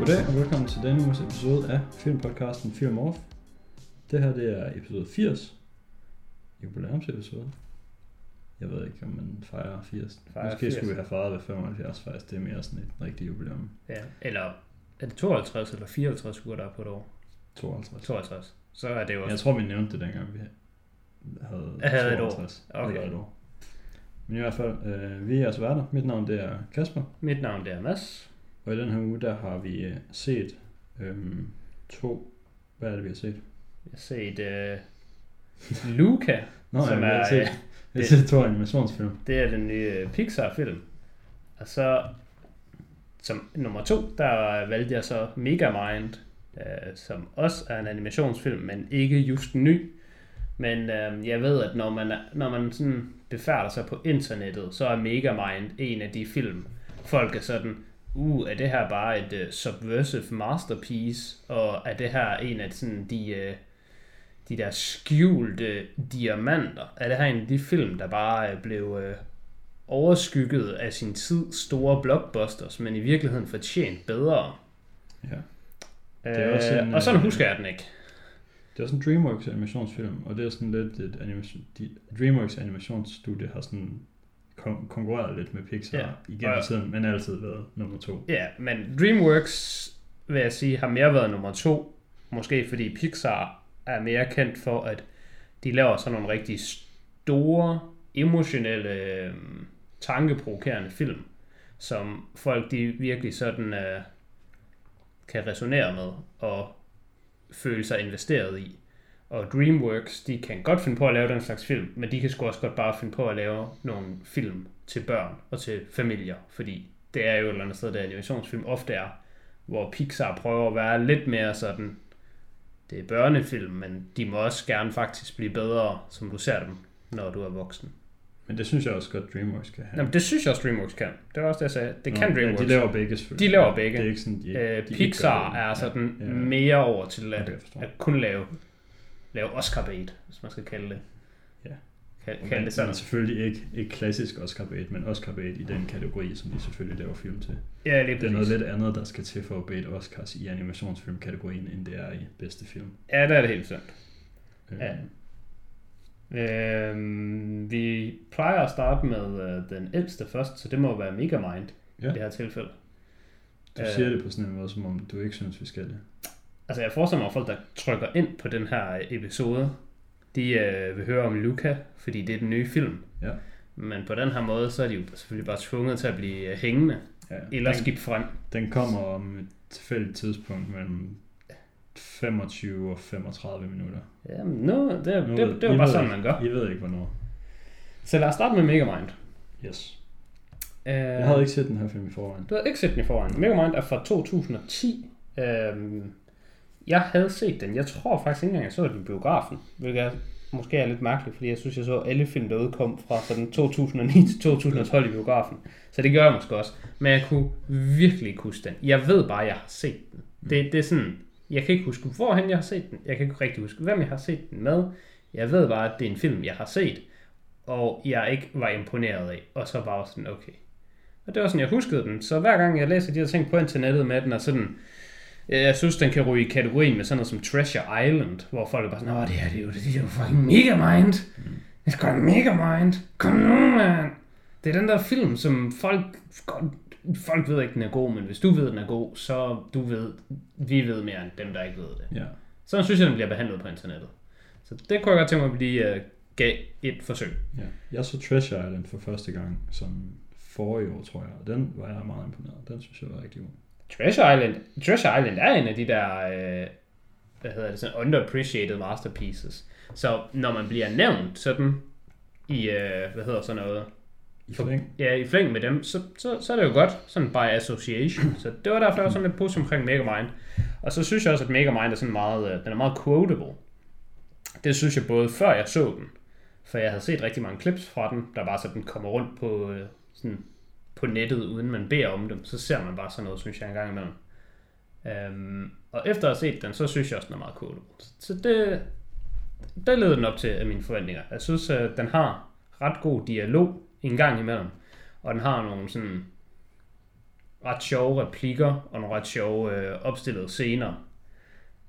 Goddag og velkommen til denne uges episode af filmpodcasten Film Off. Det her det er episode 80, jubilæumsepisode. Jeg ved ikke, om man fejrer 80. Fejrer Måske 80. skulle vi have fejret ved 75 faktisk. Det er mere sådan et rigtigt jubilæum. Ja, eller er det 52 eller 54 uger, der er på et år? 52. 52. Så er det jo også... Jeg tror, vi nævnte det dengang, vi havde, Jeg havde et år. 52. Okay. Eller et år. Men i hvert fald, øh, vi er jeres værter. Mit navn det er Kasper. Mit navn det er Mads. Og i den her uge, der har vi øh, set øhm, to... Hvad er det, vi har set? Jeg har set uh, Luca, Nå, Som har er, set, øh, vi har set to animationsfilm. det er den nye øh, Pixar-film. Og så som nummer to, der valgte jeg så Megamind, uh, som også er en animationsfilm, men ikke just ny. Men uh, jeg ved, at når man, når man sådan befærder sig på internettet, så er Megamind en af de film, folk er sådan, uh, er det her bare et uh, subversive masterpiece, og er det her en af sådan de, uh, de der skjulte diamanter? Er det her en af de film, der bare uh, blev uh, overskygget af sin tid store blockbusters, men i virkeligheden fortjent bedre? Ja. Det er også en, og sådan øh, husker jeg den ikke. Det er sådan en DreamWorks animationsfilm, og det er sådan lidt et animation, de, DreamWorks animationsstudie har sådan kon- konkurreret lidt med Pixar Ja. igennem tiden, men altid været nummer to. Ja, men DreamWorks, vil jeg sige, har mere været nummer to. Måske fordi Pixar er mere kendt for, at de laver sådan nogle rigtig store, emotionelle, øh, tankeprovokerende film, som folk de virkelig sådan øh, kan resonere med og føle sig investeret i. Og DreamWorks, de kan godt finde på at lave den slags film, men de kan sgu også godt bare finde på at lave nogle film til børn og til familier, fordi det er jo et eller andet sted, der animationsfilm ofte er, hvor Pixar prøver at være lidt mere sådan, det er børnefilm, men de må også gerne faktisk blive bedre, som du ser dem, når du er voksen. Men det synes jeg også godt, DreamWorks kan have. Jamen, det synes jeg også, DreamWorks kan. Det var også det, jeg sagde. Det kan Nå, DreamWorks. Ja, de laver begge selvfølgelig. De laver begge. Det er ikke sådan, de, øh, de ikke Pixar det. er sådan Ja, ja, ja. mere over til at, Okay, at kun lave, lave Oscar bait, hvis man skal kalde det. Ja. Men, kalde det sådan. men selvfølgelig ikke, ikke klassisk Oscar bait, men Oscar bait i den kategori, som de selvfølgelig laver film til. Ja, lige Det er noget præcis. lidt andet, der skal til for at bait Oscars i animationsfilmkategorien, end det er i bedste film. Ja, det er det helt sandt. Øh, Ja. Øhm, vi plejer at starte med øh, den ældste først, så det må være Megamind ja. I det her tilfælde. Du Øh. siger det på sådan en måde, som om du ikke synes, vi skal det. Altså, jeg forestiller mig, at folk, der trykker ind på den her episode, de øh, vil høre om Luca, fordi det er den nye film. Ja. Men på den her måde, så er de jo selvfølgelig bare tvunget til at blive øh, hængende, Ja, eller den, skifte frem. den kommer om et tilfældigt tidspunkt mellem 25 og 35 minutter. Jamen, nu, det, Nu det, det, det er jo bare sådan, ikke. man gør. I ved ikke, hvornår. Så lad os starte med Megamind. Yes. Øh, Jeg havde ikke set den her film i forvejen. Du havde ikke set den i forvejen. Megamind er fra 2010. Øhm, jeg havde set den. Jeg tror faktisk ikke engang, jeg så den i biografen. Hvilket er, måske er lidt mærkeligt, fordi jeg synes, jeg så alle film, der udkom fra sådan 2009 til 2012 i biografen. Så det gør jeg måske også. Men jeg kunne virkelig ikke huske den. Jeg ved bare, at jeg har set den. Det, det er sådan, jeg kan ikke huske, hvorhen jeg har set den. Jeg kan ikke rigtig huske, hvem jeg har set den med. Jeg ved bare, at det er en film, jeg har set. Og jeg ikke var imponeret af. Og så bare sådan, okay, og det var sådan, jeg huskede den. Så hver gang jeg læser de her ting på internettet med den, og sådan, jeg synes, den kan ryge i kategorien med sådan noget som Treasure Island, hvor folk er bare sådan, åh, det her, det er jo, det er jo fucking Megamind. Det er sgu en Megamind. Kom nu, mand. Det er den der film, som folk, godt, folk ved ikke, den er god, men hvis du ved, den er god, så du ved, vi ved mere end dem, der ikke ved det. Ja. Sådan synes jeg, den bliver behandlet på internettet. Så det kunne jeg godt tænke mig, at vi lige uh, gav et forsøg. ja. Jeg så Treasure Island for første gang, som forrige år, tror jeg. Og den var jeg meget imponeret. Den synes jeg var rigtig god. Treasure Island, Treasure Island er en af de der, øh, hvad hedder det, sådan underappreciated masterpieces. Så når man bliver nævnt sådan i, øh, hvad hedder sådan noget, I flæng. ja, i flæng med dem, så, så, så er det jo godt, sådan by association. Så det var derfor, jeg var sådan lidt positiv omkring Megamind. Og så synes jeg også, at Megamind er sådan meget, øh, den er meget quotable. Det synes jeg både før jeg så den, for jeg havde set rigtig mange clips fra den, der bare sådan kommer rundt på, øh, sådan, på nettet, uden man beder om dem, så ser man bare sådan noget, synes jeg, en gang imellem. Um, og efter at have set den, så synes jeg også, den er meget quotable. Så det, det leder den op til af mine forventninger. Jeg synes, at den har ret god dialog en gang imellem, og den har nogle sådan ret sjove replikker og nogle ret sjove øh, opstillede scener.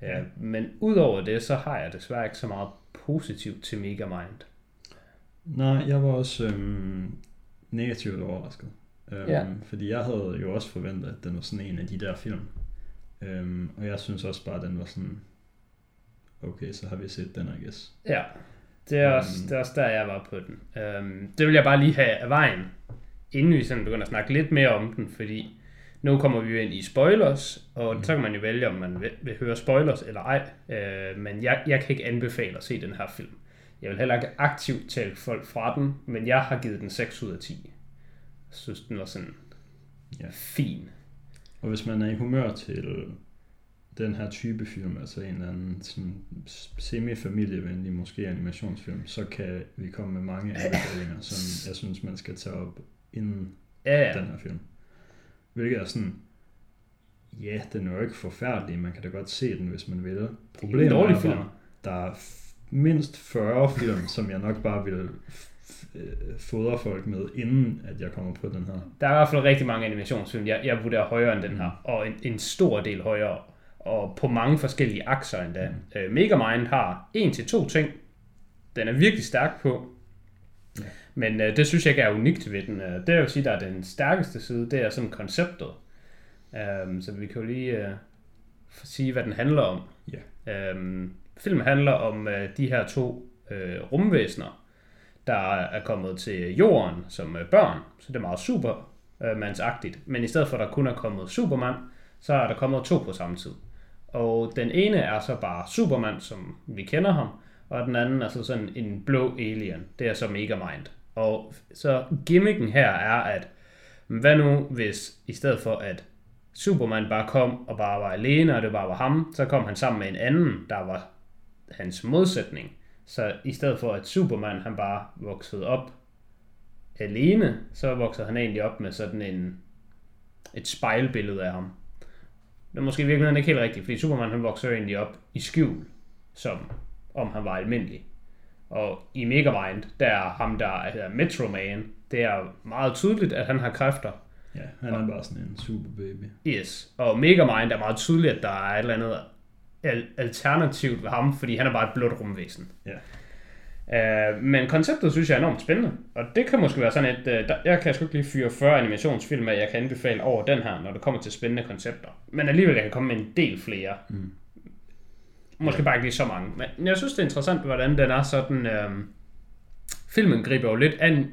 Ja, men udover det, så har jeg desværre ikke så meget positivt til Megamind. Nej, jeg var også øhm, negativt overrasket. Øhm, Ja. Fordi jeg havde jo også forventet, at den var sådan en af de der film. Øhm, og jeg synes også bare, at den var sådan, okay, så har vi set den, I guess. Ja, det er, også, Øhm. det er også der, jeg var på den. Øhm, det vil jeg bare lige have af vejen, inden vi sådan begynder at snakke lidt mere om den, fordi nu kommer vi jo ind i spoilers, og så kan man jo vælge, om man vil, vil høre spoilers eller ej. Øh, men jeg, jeg kan ikke anbefale at se den her film. Jeg vil heller ikke aktivt tale folk fra den, men jeg har givet den 6 ud af 10. Jeg synes, den var sådan Ja. fin. Og hvis man er i humør til den her type film, altså en eller anden sådan semi-familievenlig, måske animationsfilm, så kan vi komme med mange anbefalinger, som jeg synes, man skal tage op inden Ja, ja. den her film. Hvilket er sådan, ja, den er jo ikke forfærdelig, man kan da godt se den, hvis man vil. en Problemet dårlig er film. bare, der er mindst 40 film, som jeg nok bare vil f- øh, fodre folk med, inden at jeg kommer på den her. Der er i hvert fald rigtig mange animationsfilm, jeg, jeg vurderer højere end den her, og en, en stor del højere, og på mange forskellige akser endda. Mm. Øh, Megamind har en til to ting, den er virkelig stærk på, Ja. men øh, det synes jeg ikke er unikt ved den. Øh, det jeg vil sige, der er den stærkeste side, det er sådan konceptet. Um, så vi kan jo lige øh, sige, hvad den handler om. Ja. Um, filmen handler om øh, de her to øh, rumvæsener, der er kommet til jorden som øh, børn, så det er meget supermandsagtigt. Øh, Men i stedet for at der kun er kommet Superman, så er der kommet to på samme tid. Og den ene er så bare Superman, som vi kender ham, og den anden er så sådan en blå alien. Det er så Megamind. Og så gimmicken her er, at hvad nu hvis i stedet for at Superman bare kom og bare var alene, og det bare var ham, så kom han sammen med en anden, der var hans modsætning. Så i stedet for at Superman han bare voksede op alene, så voksede han egentlig op med sådan en et spejlbillede af ham. Det er måske i virkeligheden ikke helt rigtigt, fordi Superman han vokser egentlig op i skjul, som om han var almindelig. Og i Megamind, der er ham, der hedder Metro Man, det er meget tydeligt, at han har kræfter. Ja, han er bare sådan en super baby. Yes. Og Megamind er meget tydeligt, at der er et eller andet al- alternativt ved ham, fordi han er bare et blåt rumvæsen. Ja. Uh, men konceptet synes jeg er enormt spændende, og det kan måske være sådan et, uh, der, jeg kan sgu ikke lige fyre 40 animationsfilm, af, jeg kan anbefale over den her, når det kommer til spændende koncepter. Men alligevel jeg kan komme med en del flere. Mm. Måske bare ikke lige så mange. Men jeg synes, det er interessant, hvordan den er sådan... Øh, filmen griber jo lidt an,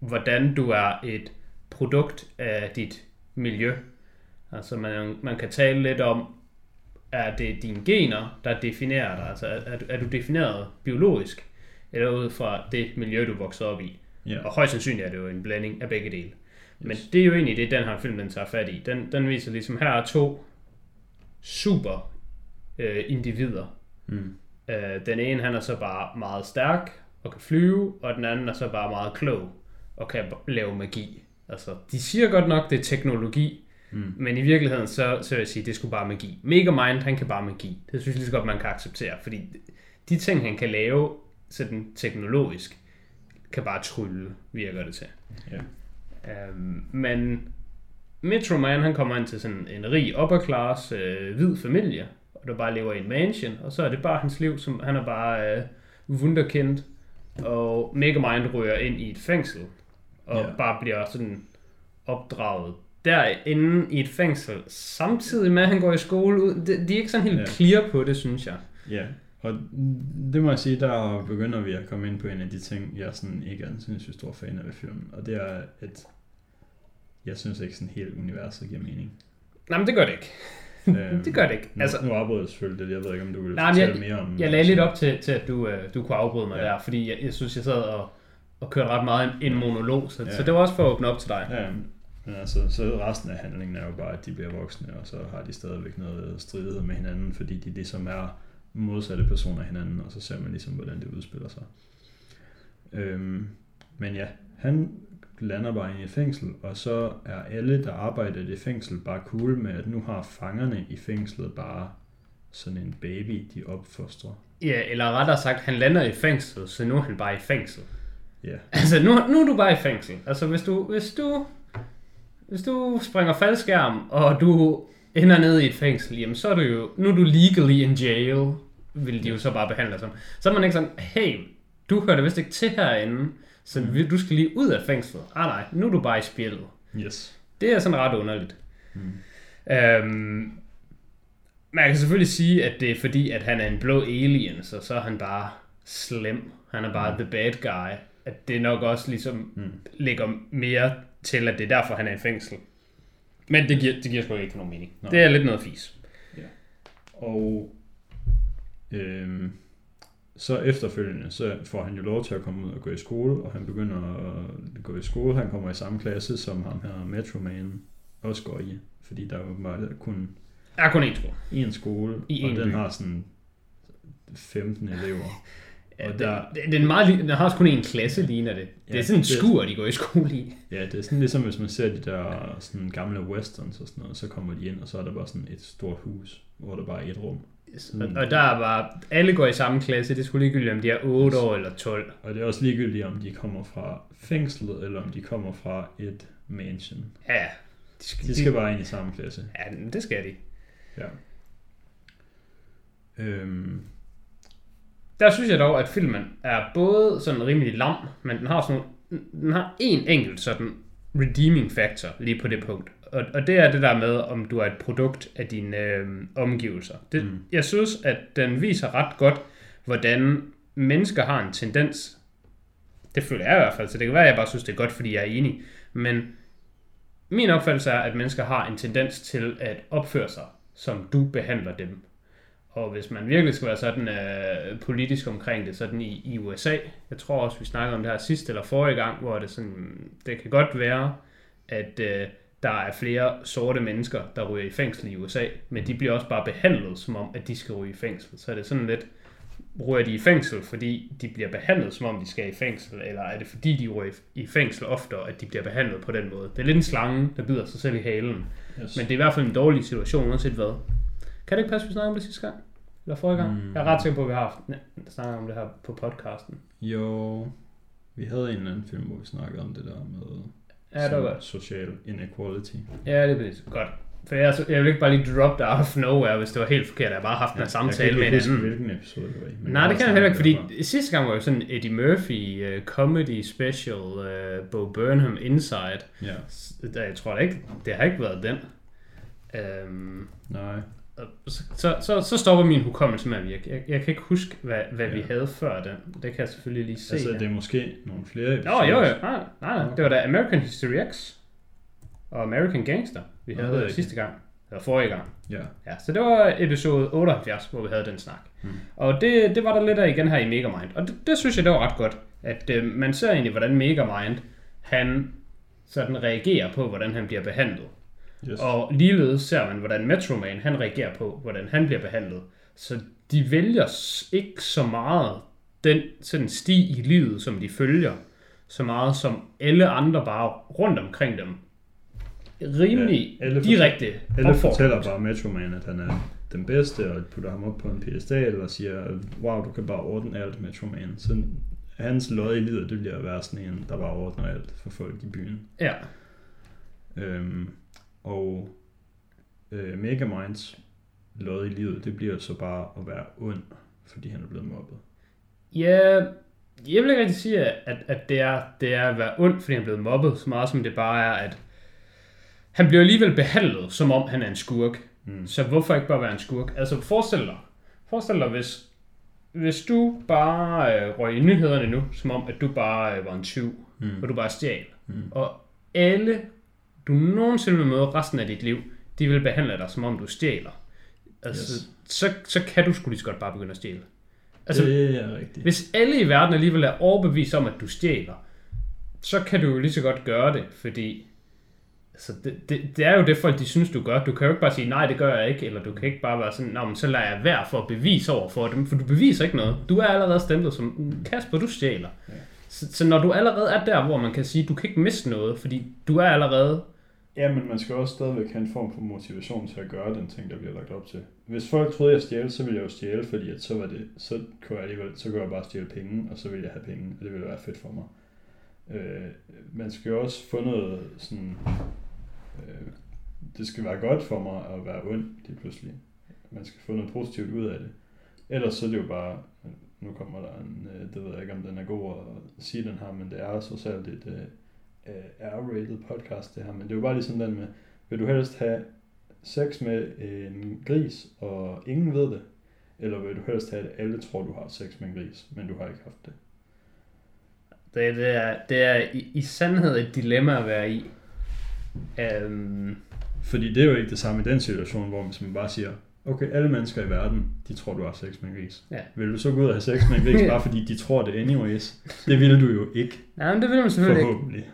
hvordan du er et produkt af dit miljø. Altså man, man kan tale lidt om, er det dine gener, der definerer dig? Altså er, er, du- er defineret biologisk, eller ud fra det miljø, du voksede op i? Ja, Og højst sandsynligt er det jo en blanding af begge dele. Men Yes. det er jo egentlig det, den her film den tager fat i. Den, den viser ligesom, her er to super øh, individer. Mm. Øh, den ene han er så bare meget stærk og kan flyve, og den anden er så bare meget klog og kan lave magi. Altså, de siger godt nok, det er teknologi, Mm. men i virkeligheden, så, så vil jeg sige, det skulle bare magi. Megamind, han kan bare magi. Det synes jeg lige så godt, man kan acceptere, fordi de ting, han kan lave sådan teknologisk, kan bare trylle, virker det til. Ja. Øhm, men Metro Man, han kommer ind til sådan en rig upper class, øh, hvid familie, og der bare lever i en mansion, og så er det bare hans liv, som han er bare øh, wunderkind, og Megamind ryger ind i et fængsel, og Ja. bare bliver sådan opdraget derinde i et fængsel, samtidig med, at han går i skole ud. De, de er ikke sådan helt Ja. clear på det, synes jeg. Ja, og det må jeg sige, der begynder vi at komme ind på en af de ting, jeg sådan ikke er en sindssygt stor fan af ved filmen, og det er, at jeg synes ikke sådan helt universet giver mening. Nej, men det gør det ikke. Øhm, Det gør det ikke. Nu, Altså, nu afbryder jeg selvfølgelig det, jeg ved ikke, om du vil Nej, fortælle mere om Jeg lagde lidt op til, til at du, øh, du kunne afbryde mig ja. Der, fordi jeg, jeg synes, jeg sad og, og kørte ret meget en, en monolog, så. Ja. så det var også for at åbne op til dig. Ja, men altså, så resten af handlingen er jo bare, at de bliver voksne, og så har de stadigvæk noget stridighed med hinanden, fordi de ligesom er modsatte personer af hinanden, og så ser man ligesom, hvordan det udspiller sig. Øhm, men ja, han lander bare i et fængsel, og så er alle, der arbejder i det fængsel, bare cool med, at nu har fangerne i fængslet bare sådan en baby, de opfostrer. Ja, eller rettere sagt, han lander i fængsel, så nu er han bare i fængsel. Ja, Altså, nu, nu er du bare i fængsel. Altså, hvis du, hvis du hvis du springer faldskærm, og du ender ned i et fængsel, jamen så er du jo, nu er du legally in jail, vil de jo så bare behandle dig som. Så er man ikke sådan, hey, du hører det vist ikke til herinde, så mm. du skal lige ud af fængslet. Ah nej, nu er du bare i spillet. Yes. Det er sådan ret underligt. Mm. Øhm, man kan selvfølgelig sige, at det er fordi, at han er en blå alien, så så er han bare slem. Han er bare mm. the bad guy. At det nok også ligesom mm. ligger mere til, at det er derfor, han er i fængsel. Men det giver, det giver sgu ikke nogen mening. Nå. Det er lidt noget fis. Ja. Og øhm, så efterfølgende, så får han jo lov til at komme ud og gå i skole, og han begynder at gå i skole. Han kommer i samme klasse, som ham her Metro Man også går i. Fordi der var kun... Der er kun én skole. En skole, I og en den by. har sådan 15 elever. Ja, og der, den, den, meget, den har også kun en klasse, ligner det. Det ja, er sådan en skur, de går i skole i. Ja, det er sådan ligesom, hvis man ser de der sådan gamle westerns og sådan noget, så kommer de ind, og så er der bare sådan et stort hus, hvor der bare er et rum. Sådan. Og, og der er bare, alle går i samme klasse, det skulle ligegyldigt, om de er 8 år eller 12. Og det er også ligegyldigt, om de kommer fra fængslet, eller om de kommer fra et mansion. Ja. De skal, de skal bare ind i samme klasse. Ja, det skal de. Ja. Øhm, der synes jeg dog, at filmen er både sådan rimelig lam, men den har sådan den har en enkelt sådan redeeming factor lige på det punkt. Og, og det er det der med, om du er et produkt af dine øh, omgivelser. Det, mm. Jeg synes, at den viser ret godt, hvordan mennesker har en tendens, det føler jeg i hvert fald, så det kan være, at jeg bare synes, det er godt, fordi jeg er enig, men min opfattelse er, at mennesker har en tendens til at opføre sig, som du behandler dem. Og hvis man virkelig skal være sådan uh, politisk omkring det, sådan i, i USA, jeg tror også, vi snakkede om det her sidste eller forrige gang, hvor det sådan, det kan godt være, at uh, der er flere sorte mennesker, der ryger i fængsel i USA, men de bliver også bare behandlet som om, at de skal ryge i fængsel. Så er det sådan lidt, ryger de i fængsel, fordi de bliver behandlet som om, de skal i fængsel, eller er det fordi, de ryger i fængsel oftere, at de bliver behandlet på den måde? Det er lidt en slange, der bider sig selv i halen. Yes. Men det er i hvert fald en dårlig situation, uanset hvad. Kan det ikke passe, at vi snakker om det sidste gang? Eller forrige gang? Mm. Jeg er ret sikker på, at vi har haft, snakket om det her på podcasten. Jo, vi havde en eller anden film, hvor vi snakkede om det der med ja, det var godt. social inequality. Ja, det er godt. For jeg, jeg vil ikke bare lige drop det out of nowhere, hvis det var helt forkert. Jeg har bare haft ja, en samtale med hinanden. hvilken episode det var i. Nej, det kan jeg heller ikke, fordi fra. sidste gang var jo sådan Eddie Murphy uh, comedy special, uh, Bo Burnham Inside. Ja. Der, jeg tror da ikke, det har ikke været den. Um, Nej så, så, så, så stopper min hukommelse med at virke. Jeg, jeg kan ikke huske, hvad, hvad ja. vi havde før den. Det kan jeg selvfølgelig lige se. Altså, det er måske nogle flere episoder. Nå, jo, jo. Nej, nej, nej. Det var da American History X og American Gangster, vi havde det sidste gang. Eller forrige gang. Ja. ja. Så det var episode 78, hvor vi havde den snak. Hmm. Og det, det var der lidt af igen her i Megamind. Og det, det synes jeg, det var ret godt. At øh, man ser egentlig, hvordan Megamind, han sådan reagerer på, hvordan han bliver behandlet. Yes. Og ligeledes ser man, hvordan Metro Man, han reagerer på, hvordan han bliver behandlet. Så de vælger ikke så meget den sådan sti i livet, som de følger, så meget som alle andre bare rundt omkring dem. Rimelig ja, alle direkte Alle fortæller bare Metro Man, at han er den bedste, og putter ham op på en pedestal og siger, wow, du kan bare ordne alt, Metro Man. Så hans lod i livet, det bliver at være sådan en, der bare ordner alt for folk i byen. Ja. Øhm, og øh, Megaminds lod i livet, det bliver så bare at være ond, fordi han er blevet mobbet. Ja, jeg vil ikke rigtig sige, at, at det, er, det er at være ond, fordi han er blevet mobbet, så meget som det bare er, at han bliver alligevel behandlet, som om han er en skurk. Mm. Så hvorfor ikke bare være en skurk? Altså forestil dig, forestil dig hvis, hvis du bare øh, røg i nyhederne nu, som om at du bare øh, var en tyv, mm. og du bare stjal, mm. og alle du nogensinde vil møde resten af dit liv, de vil behandle dig, som om du stjæler. Altså, yes. så, så kan du sgu lige så godt bare begynde at stjæle. Altså, det er rigtigt. Hvis alle i verden alligevel er overbevist om, at du stjæler, så kan du jo lige så godt gøre det, fordi altså, det, det, det er jo det folk, de synes, du gør. Du kan jo ikke bare sige, nej, det gør jeg ikke, eller du kan ikke bare være sådan, men så lader jeg være for at bevise over for dem, for du beviser ikke noget. Du er allerede stemplet som, Kasper, du stjæler. Ja. Så, så når du allerede er der, hvor man kan sige, du kan ikke miste noget, fordi du er allerede Ja, men man skal også stadigvæk have en form for motivation til at gøre den ting, der bliver lagt op til. Hvis folk troede, jeg stjal, så ville jeg jo stjæle, fordi at så, var det, så kunne jeg alligevel, så kunne jeg bare stjæle penge, og så ville jeg have penge, og det ville være fedt for mig. Øh, man skal jo også få noget sådan øh, det skal være godt for mig at være ond lige pludselig. Man skal få noget positivt ud af det. Ellers så er det jo bare, nu kommer der en, øh, det ved jeg ikke om den er god at sige den her, men det er så selv et øh, uh, R-rated podcast det her, men det er jo bare ligesom den med, vil du helst have sex med en gris, og ingen ved det, eller vil du helst have, at alle tror, du har sex med en gris, men du har ikke haft det? Det, det, er, det er i, i sandhed et dilemma at være i. Um, Fordi det er jo ikke det samme i den situation, hvor man simpelthen bare siger, okay, alle mennesker i verden, de tror, du har sex med en gris. Ja. Vil du så gå ud og have sex med en gris, bare fordi de tror det anyways? Det vil du jo ikke, nej, men det vil man selvfølgelig ikke.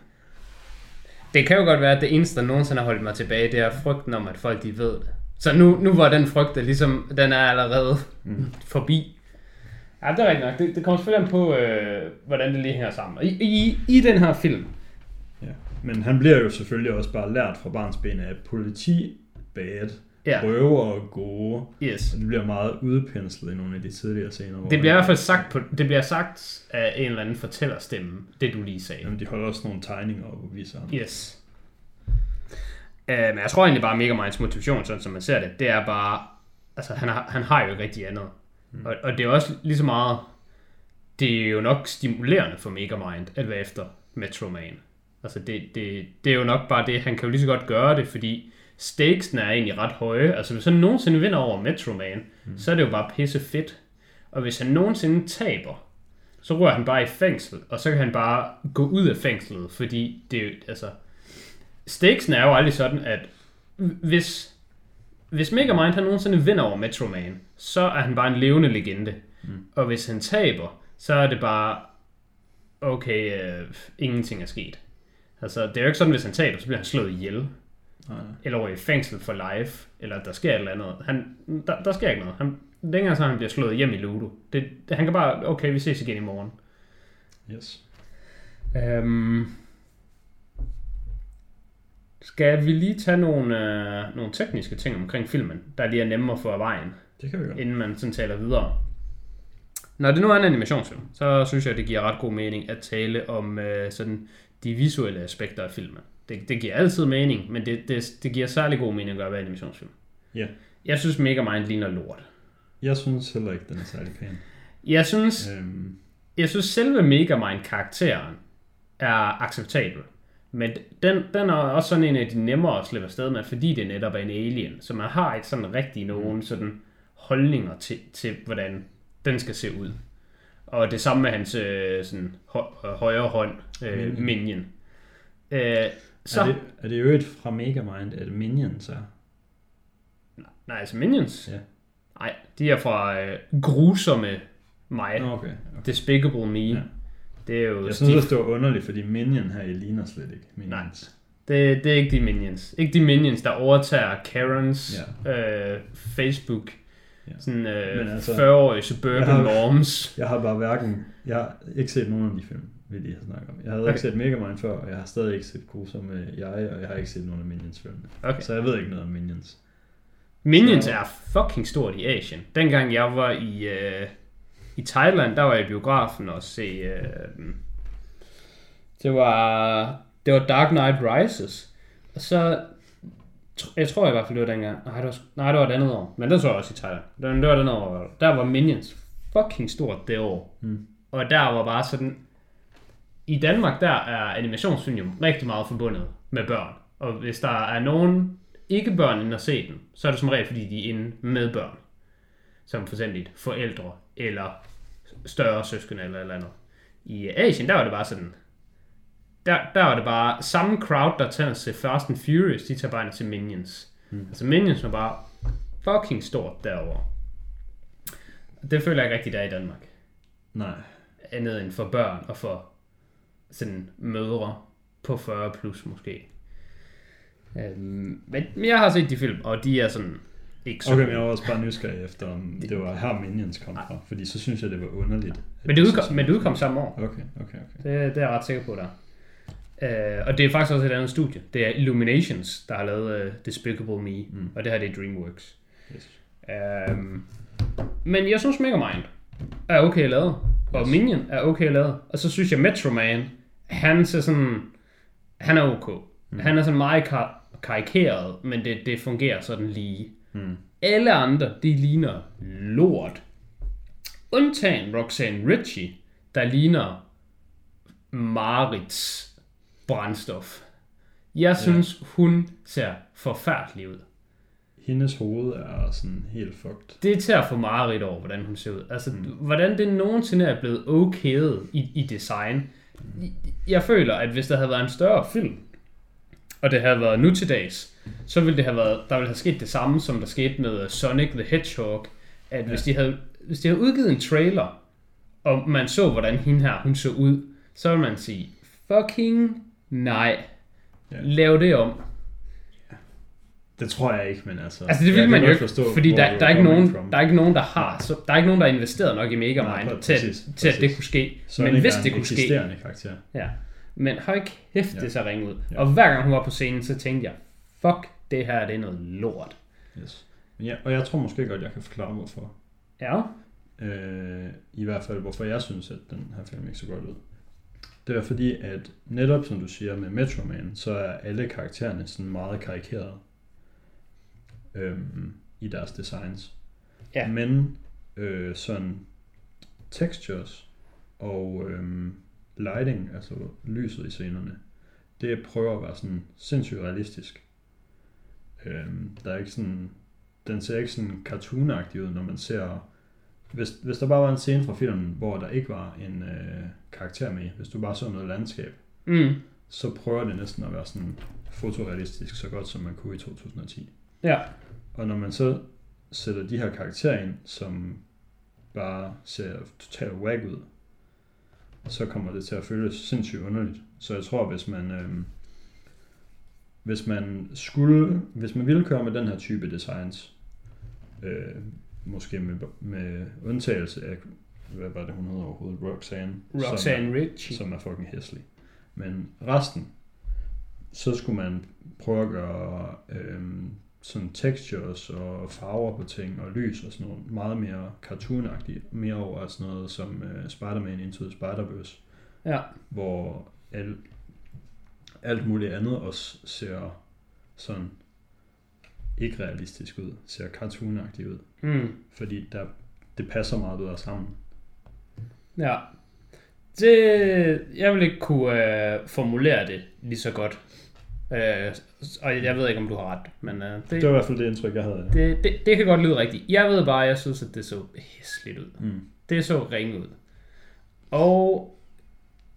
Det kan jo godt være, at det eneste, der nogensinde har holdt mig tilbage, det er frygten om, at folk de ved det. Så nu, nu var den frygt, der ligesom, den er allerede Mm. forbi. Ja, det er rigtigt nok. Det, det kommer selvfølgelig an på, øh, hvordan det lige hænger sammen. I, i, I den her film, Ja. Men han bliver jo selvfølgelig også bare lært fra barns ben af politi, bad, ja, røver og gode. yes. Og det bliver meget udpenslet i nogle af de tidligere scener. hvor Det bliver i hvert fald sagt, på, det bliver sagt af en eller anden fortællerstemme, det du lige sagde. Jamen, de holder også nogle tegninger op og viser ham. Yes. Uh, men jeg tror egentlig bare, Megaminds motivation, sådan som man ser det, det er bare, altså han har, han har jo ikke rigtig andet. Mm. Og, og det er også lige så meget, det er jo nok stimulerende for Megamind at være efter Metro Man. Altså det, det, det er jo nok bare det, han kan jo lige så godt gøre det, fordi stakesene er egentlig ret høje. Altså hvis han nogensinde vinder over Metro Man, mm. så er det jo bare pisse fedt. Og hvis han nogensinde taber, så rører han bare i fængsel, og så kan han bare gå ud af fængslet, fordi det er altså, stakesen er jo aldrig sådan, at hvis, hvis Megamind han nogensinde vinder over Metro Man, så er han bare en levende legende. Mm. Og hvis han taber, så er det bare, okay, øh, ingenting er sket. Altså, det er jo ikke sådan, hvis han taber, så bliver han slået ihjel. Nej. Eller over i fængsel for life, eller der sker et eller andet. Han, der, der sker ikke noget. Han, længere så han bliver slået hjem i Ludo. Det, det, han kan bare, okay, vi ses igen i morgen. Yes. Øhm, skal vi lige tage nogle, øh, nogle tekniske ting omkring filmen, der lige er nemmere for vejen, Det kan vi godt. inden man sådan taler videre? Når det nu er en animationsfilm, så synes jeg, det giver ret god mening at tale om øh, sådan de visuelle aspekter af filmen. Det, det giver altid mening, men det, det, det giver særlig god mening at gøre ved animationsfilm. Ja. Jeg synes Megamind ligner lort. Jeg synes heller ikke, den er særlig pæn. Jeg synes, Øhm, jeg synes selve Megamind-karakteren er acceptabel. Men den, den er også sådan en af de nemmere at slippe afsted med, fordi det netop er en alien. Så man har ikke sådan rigtig nogen sådan holdninger til, til hvordan den skal se ud. Og det samme med hans øh, sådan, hø- højre hånd, øh. Minion. Øh, så, er, det, er det jo et fra Megamind, at Minions er? Nej, altså Minions? Ja. Nej, de er fra øh, grusomme mig. Okay. okay. Despicable Me. Ja. Det er jo Jeg synes det var underligt, fordi Minion her i ligner slet ikke Minions. Det, det er ikke de minions. Ikke de minions, der overtager Karens ja. øh, Facebook. Ja. Sådan øh, Men altså, 40-årige suburban jeg har- moms. Jeg har bare hverken... Jeg har ikke set nogen af de film, vi lige har snakket om. Jeg havde okay. Ikke set Megamind før, og jeg har stadig ikke set grusomme jeg, og jeg har ikke set nogen af Minions filmene. Okay. Så jeg ved ikke noget om Minions. Minions Så- er fucking stort i Asien. Dengang jeg var i, øh, i Thailand, der var jeg i biografen og se... Øh, det var det var Dark Knight Rises. Og så... Jeg tror i hvert fald, det var dengang. Nej, det var, nej, det var et andet år. Men det så jeg også i Thailand. Var, det var andet år. Der var Minions fucking stort det år. Mm. Og der var bare sådan... I Danmark, der er animationsfilm jo rigtig meget forbundet med børn. Og hvis der er nogen ikke børn inde og se den, så er det som regel, fordi de er inde med børn. Som for eksempel forældre, eller større søskende, eller eller andet. I Asien, der var det bare sådan... Der, der var det bare samme crowd, der tager til Fast and Furious, de tager bare ind til Minions. Mm. Altså Minions var bare fucking stort derovre. Det føler jeg ikke rigtig, der er i Danmark Nej. andet end for børn og for sådan mødre på 40 plus måske. Øhm, men jeg har set de film, og de er sådan ikke så Okay, men jeg var også bare nysgerrig efter, om det var her Minions kom fra. Fordi så synes jeg, det var underligt. Men det, de udkom, men det udkom samme år. Okay, okay, okay. Det, det er jeg ret sikker på, der. Uh, og det er faktisk også et andet studie. Det er Illuminations, der har lavet uh, Despicable Me, mm. og det her det er DreamWorks. Yes. Um, men jeg synes Megamind er okay lavet, og Yes. Minion er okay lavet. Og så synes jeg Metro Man, han ser sådan, han er ok. Mm. Han er sådan meget kar- karikeret, men det, det fungerer sådan lige. Mm. Alle andre, de ligner lort. Undtagen Roxanne Ritchie, der ligner Marits brændstof. Jeg synes, hun ser forfærdelig ud. Hendes hoved er sådan helt fucked. Det er til at få Marit over, hvordan hun ser ud. Altså, mm. hvordan det nogensinde er blevet okayet i, i design. Jeg føler, at hvis der havde været en større film, og det havde været nu til dags, så ville det have været, der ville have sket det samme, som der skete med Sonic the Hedgehog, at ja. hvis, de havde, hvis de havde udgivet en trailer, og man så, hvordan hende her, hun så ud, så ville man sige, fucking nej, Ja. lav det om. Det tror jeg ikke, men altså... Altså det vil jeg man jo ikke, forstå, fordi der, der, er ikke nogen, from. der er ikke nogen, der har, så, der er ikke nogen, der har investeret nok i Megamind Nej, til, præcis, til at det præcis. kunne ske. Sonic men hvis det kunne ske, karakter. ja. Men høj kæft, Ja. det så ringe ud. Ja. Og hver gang hun var på scenen, så tænkte jeg, fuck, det her det er noget lort. Yes. Men Ja, og jeg tror måske godt, jeg kan forklare, hvorfor. Ja, Øh, I hvert fald, hvorfor jeg synes, at den her film ikke så godt ud. Det er fordi, at netop som du siger med Metro Man, så er alle karaktererne sådan meget karikerede øhm, i deres designs. Ja. Men øh, sådan textures og øhm, lighting, altså lyset i scenerne, det prøver at være sådan sindssygt realistisk. Øhm, der er ikke sådan, den ser ikke sådan cartoonagtig ud, når man ser hvis, hvis der bare var en scene fra filmen, hvor der ikke var en øh, karakter med, hvis du bare så noget landskab, mm. så prøver det næsten at være sådan fotorealistisk, så godt som man kunne i 2010. ja, Og når man så sætter de her karakterer ind, som bare ser totalt whack ud, så kommer det til at føles sindssygt underligt. Så jeg tror, hvis man, øh, hvis man skulle, hvis man ville køre med den her type designs, øh, måske med, med undtagelse af, hvad var det hun hedder overhovedet, Roxanne, Som, Roxanne Ritchie. som er fucking hæslig. Men resten, så skulle man prøve at gøre øhm, sådan textures og farver på ting og lys og sådan noget meget mere cartoonagtigt, mere over sådan noget som øh, Spider-Man Into the Spider-Verse, Ja, hvor al, alt muligt andet også ser sådan ikke realistisk ud, ser cartoonagtigt ud, mm. fordi der, det passer meget bedre sammen. ja. Det, jeg vil ikke kunne øh, formulere det lige så godt. Øh, og jeg ved ikke, om du har ret, men øh, det, Det var i hvert fald det indtryk, jeg havde. det, det, det kan godt lyde rigtigt. Jeg ved bare, at jeg synes, at det så hæsligt ud. Mm. Det så ringe ud. Og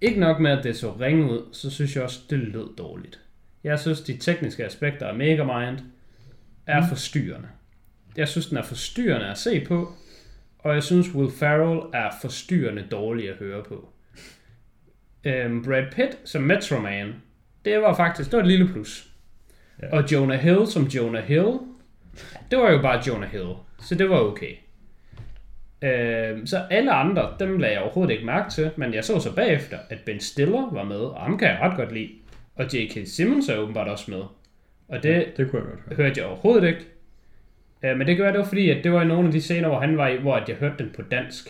ikke nok med, at det så ringe ud, så synes jeg også, det lød dårligt. Jeg synes, de tekniske aspekter af Megamind er Mm. forstyrrende. Jeg synes, den er forstyrrende at se på, og jeg synes, Will Ferrell er forstyrrende dårlig at høre på. Øhm, Brad Pitt som Metro Man, det var faktisk det var et lille plus. Ja. Og Jonah Hill som Jonah Hill, det var jo bare Jonah Hill, så det var okay. Øhm, så alle andre, dem lagde jeg overhovedet ikke mærke til, men jeg så så bagefter, at Ben Stiller var med, og ham kan jeg ret godt lide. Og J.K. Simmons er åbenbart også med. Og det, det kunne jeg godt høre. hørte jeg overhovedet ikke. Øh, men det gør det var fordi, at det var i nogle af de scener, hvor han var i, hvor jeg hørte den på dansk.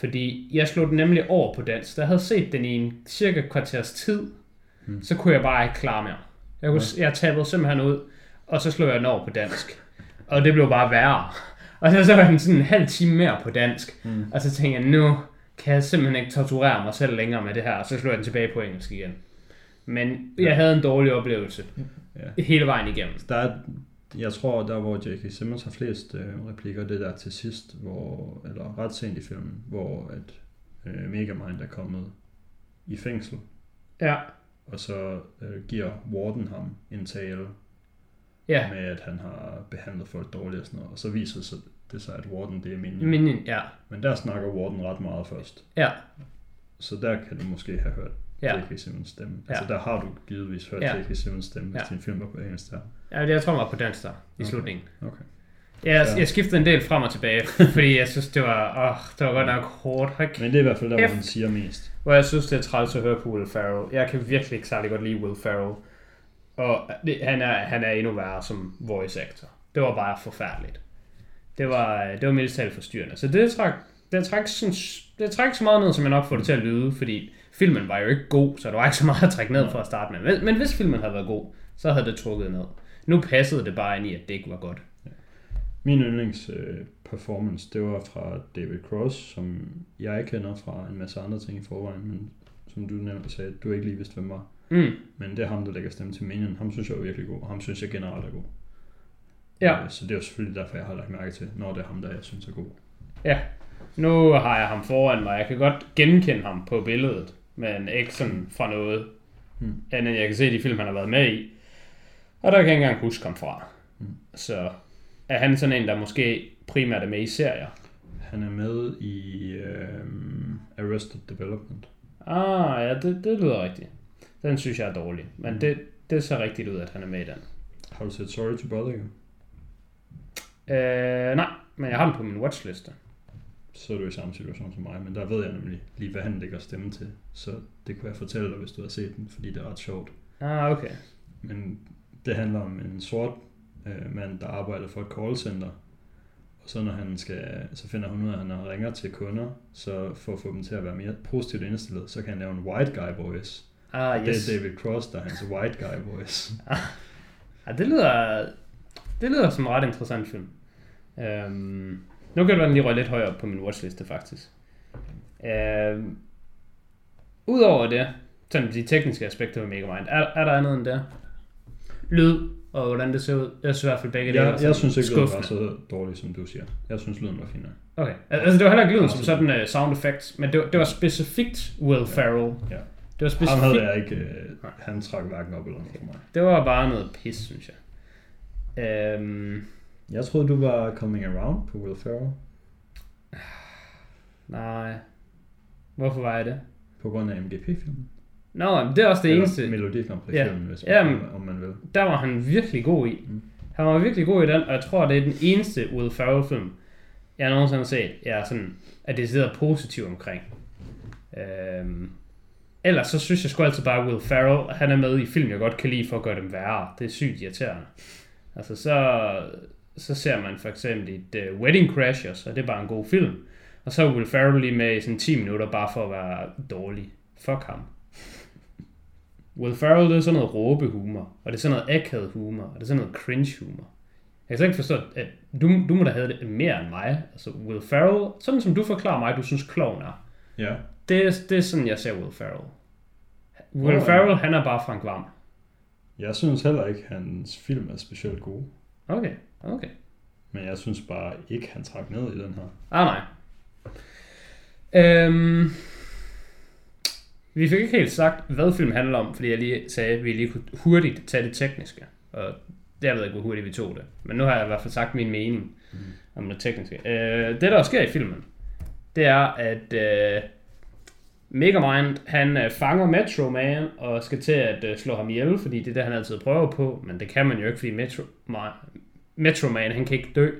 Fordi jeg slog den nemlig over på dansk. Da jeg havde set den i en cirka kvarters tid, Hmm. så kunne jeg bare ikke klare mere. Jeg, kunne, jeg tabede simpelthen ud, og så slog jeg den over på dansk. Og det blev bare værre. Og så så var den sådan en halv time mere på dansk. Mm. Og så tænkte jeg, nu kan jeg simpelthen ikke torturere mig selv længere med det her. Og så slog jeg den tilbage på engelsk igen. Men jeg havde en dårlig oplevelse Ja. hele vejen igennem. Der er, jeg tror, der hvor J.K. Simmons har flest øh, replikker, det er der til sidst, hvor, eller ret sent i filmen, hvor at øh, Megamind er kommet i fængsel, Ja, og så øh, giver Warden ham en tale ja. med, at han har behandlet folk dårligt og sådan noget, og så viser sig det sig, at Warden det er Minion. Minion, ja. Men der snakker Warden ret meget først, Ja, så der kan du måske have hørt ja. J.K. Simmons stemme. Ja. Altså der har du givetvis hørt Ja. J.K. Simmons stemme, hvis Ja. din film var på engelsk der. Ja jeg tror, den var på dansk der, i Okay. slutningen. Okay. Jeg, jeg skiftede en del frem og tilbage, fordi jeg synes, det var, åh, det var godt nok hårdt. Hold Men det er i hvert fald der, hvor han siger mest. Hvor jeg synes, det er træls at høre på Will Ferrell. Jeg kan virkelig ikke særlig godt lide Will Ferrell. Og det, han, er, han er endnu værre som voice actor. Det var bare forfærdeligt. Det var, det var mildest talt forstyrrende. Så det træk, det træk, sådan, det træk så meget ned, som jeg nok får det til at lyde, fordi filmen var jo ikke god, så der var ikke så meget at trække ned for at starte med. Men, men hvis filmen havde været god, så havde det trukket ned. Nu passede det bare ind i, at det ikke var godt. Min yndlings øh, performance, det var fra David Cross, som jeg kender fra en masse andre ting i forvejen, men som du nævnte sagde, du ikke lige vidste, hvem var. Mm. Men det er ham, der lægger stemme til Minion. Ham synes jeg er virkelig god, og ham synes jeg generelt er god. Ja. Øh, Så det er jo selvfølgelig derfor, jeg har lagt mærke til, når det er ham, der jeg synes er god. Ja, nu har jeg ham foran mig. Jeg kan godt genkende ham på billedet, men ikke sådan fra noget Hmm. andet, jeg kan se de film, han har været med i. Og der kan jeg ikke engang huske ham fra. Hmm. Så er han sådan en, der måske primært er med i serier. Han er med i øh, Arrested Development. Ah, ja, det, det lyder rigtigt. Den synes jeg er dårlig. Men det, det ser rigtigt ud, at han er med i den. Har du set Sorry to Bother You? Øh, nej, men jeg har den på min watchliste. Så er du i samme situation som mig, men der ved jeg nemlig lige, hvad han lægger stemme til. Så det kunne jeg fortælle dig, hvis du har set den, fordi det er ret sjovt. Ah, okay. Men det handler om en sort øh, mand, der arbejder for et callcenter. Og så når han skal, så finder hun ud af, at han ringer til kunder, så for at få dem til at være mere positivt indstillet, så kan han lave en white guy voice. Ah, yes. Det er David Cross, der er hans white guy voice. Ja, det lyder, det lyder som en ret interessant film. Øhm, nu kan det være, den lige røg lidt højere op på min watchliste, faktisk. Øhm, Udover det, sådan de tekniske aspekter ved Megamind, er, er der andet end det? Lyd, og hvordan det ser ud. Jeg synes i hvert fald begge dele Jeg, synes ikke, det var skuffende. så dårligt, som du siger. Jeg synes, lyden var fin. Okay, altså det var heller ikke lyden som sådan uh, sound effects, men det var, det var specifikt Will Ferrell. Ja. Det var specifikt, havde jeg ikke, øh, han trak hverken op eller ned for mig. det var bare noget pis, synes jeg. Øhm, Jeg troede, du var coming around på Will Ferrell, nej. Hvorfor var jeg det? på grund af MGP-filmen. Nå, men det er også det eneste. Melodi Grand Ja. Hvis man, men- om man vil. Der var han virkelig god i. Mm. Han var virkelig god i den, og jeg tror, det er den eneste Will Ferrell-film, jeg nogensinde har set, jeg er sådan, at det sidder positiv omkring. Øhm, ellers så synes jeg sgu altid bare, at Will Ferrell, han er med i film, jeg godt kan lide for at gøre dem værre. Det er sygt irriterende. Altså så, så ser man for eksempel et uh, Wedding Crashers, og det er bare en god film. Og så er Will Ferrell lige med i sådan 10 minutter, bare for at være dårlig. Fuck ham. Will Ferrell, det er sådan noget råbehumor, og det er sådan noget akavet humor, og det er sådan noget cringe humor. Jeg kan ikke forstå, at du, du må da have det mere end mig. Altså Will Ferrell, sådan som du forklarer mig, du synes kloven er. Ja, Det er, det er sådan, jeg ser Will Ferrell. Will ja. Ferrell, han er bare Frank Vam. jeg synes heller ikke, at hans film er specielt gode. Okay, okay. Men jeg synes bare ikke, han trak ned i den her. Ah, nej. Øhm, vi fik ikke helt sagt, hvad filmen handler om, fordi jeg lige sagde, at vi lige kunne hurtigt tage det tekniske. Og jeg ved ikke, hvor hurtigt vi tog det. Men nu har jeg i hvert fald sagt min mening Mm. om det tekniske. Øh, det, der sker i filmen, det er, at øh, Megamind, han øh, fanger Metro Man og skal til at øh, slå ham ihjel, fordi det er det, han altid prøver på, men det kan man jo ikke, fordi Metro, Ma- Metro Man, han kan ikke dø.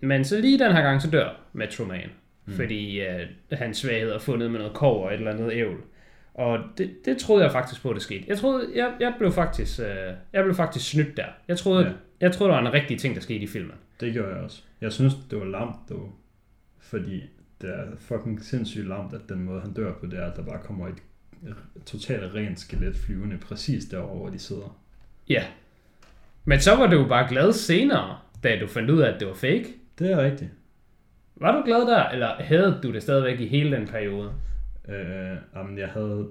Men så lige den her gang, så dør Metro Man, mm. fordi øh, hans svaghed er fundet med noget kov og et eller andet ævl. Og det, det troede jeg faktisk på, det skete. Jeg troede, jeg, jeg blev faktisk, øh, jeg blev faktisk snydt der. Jeg troede, ja. jeg troede, der var en rigtig ting, der skete i filmen. Det gjorde jeg også. Jeg synes, det var lamt dog. Fordi det er fucking sindssygt lamt, at den måde, han dør på, det er, at der bare kommer et totalt rent skelet flyvende præcis derovre, hvor de sidder. Ja. Men så var du jo bare glad senere, da du fandt ud af, at det var fake. Det er rigtigt. Var du glad der, eller havde du det stadigvæk i hele den periode? Øh, jamen, jeg havde...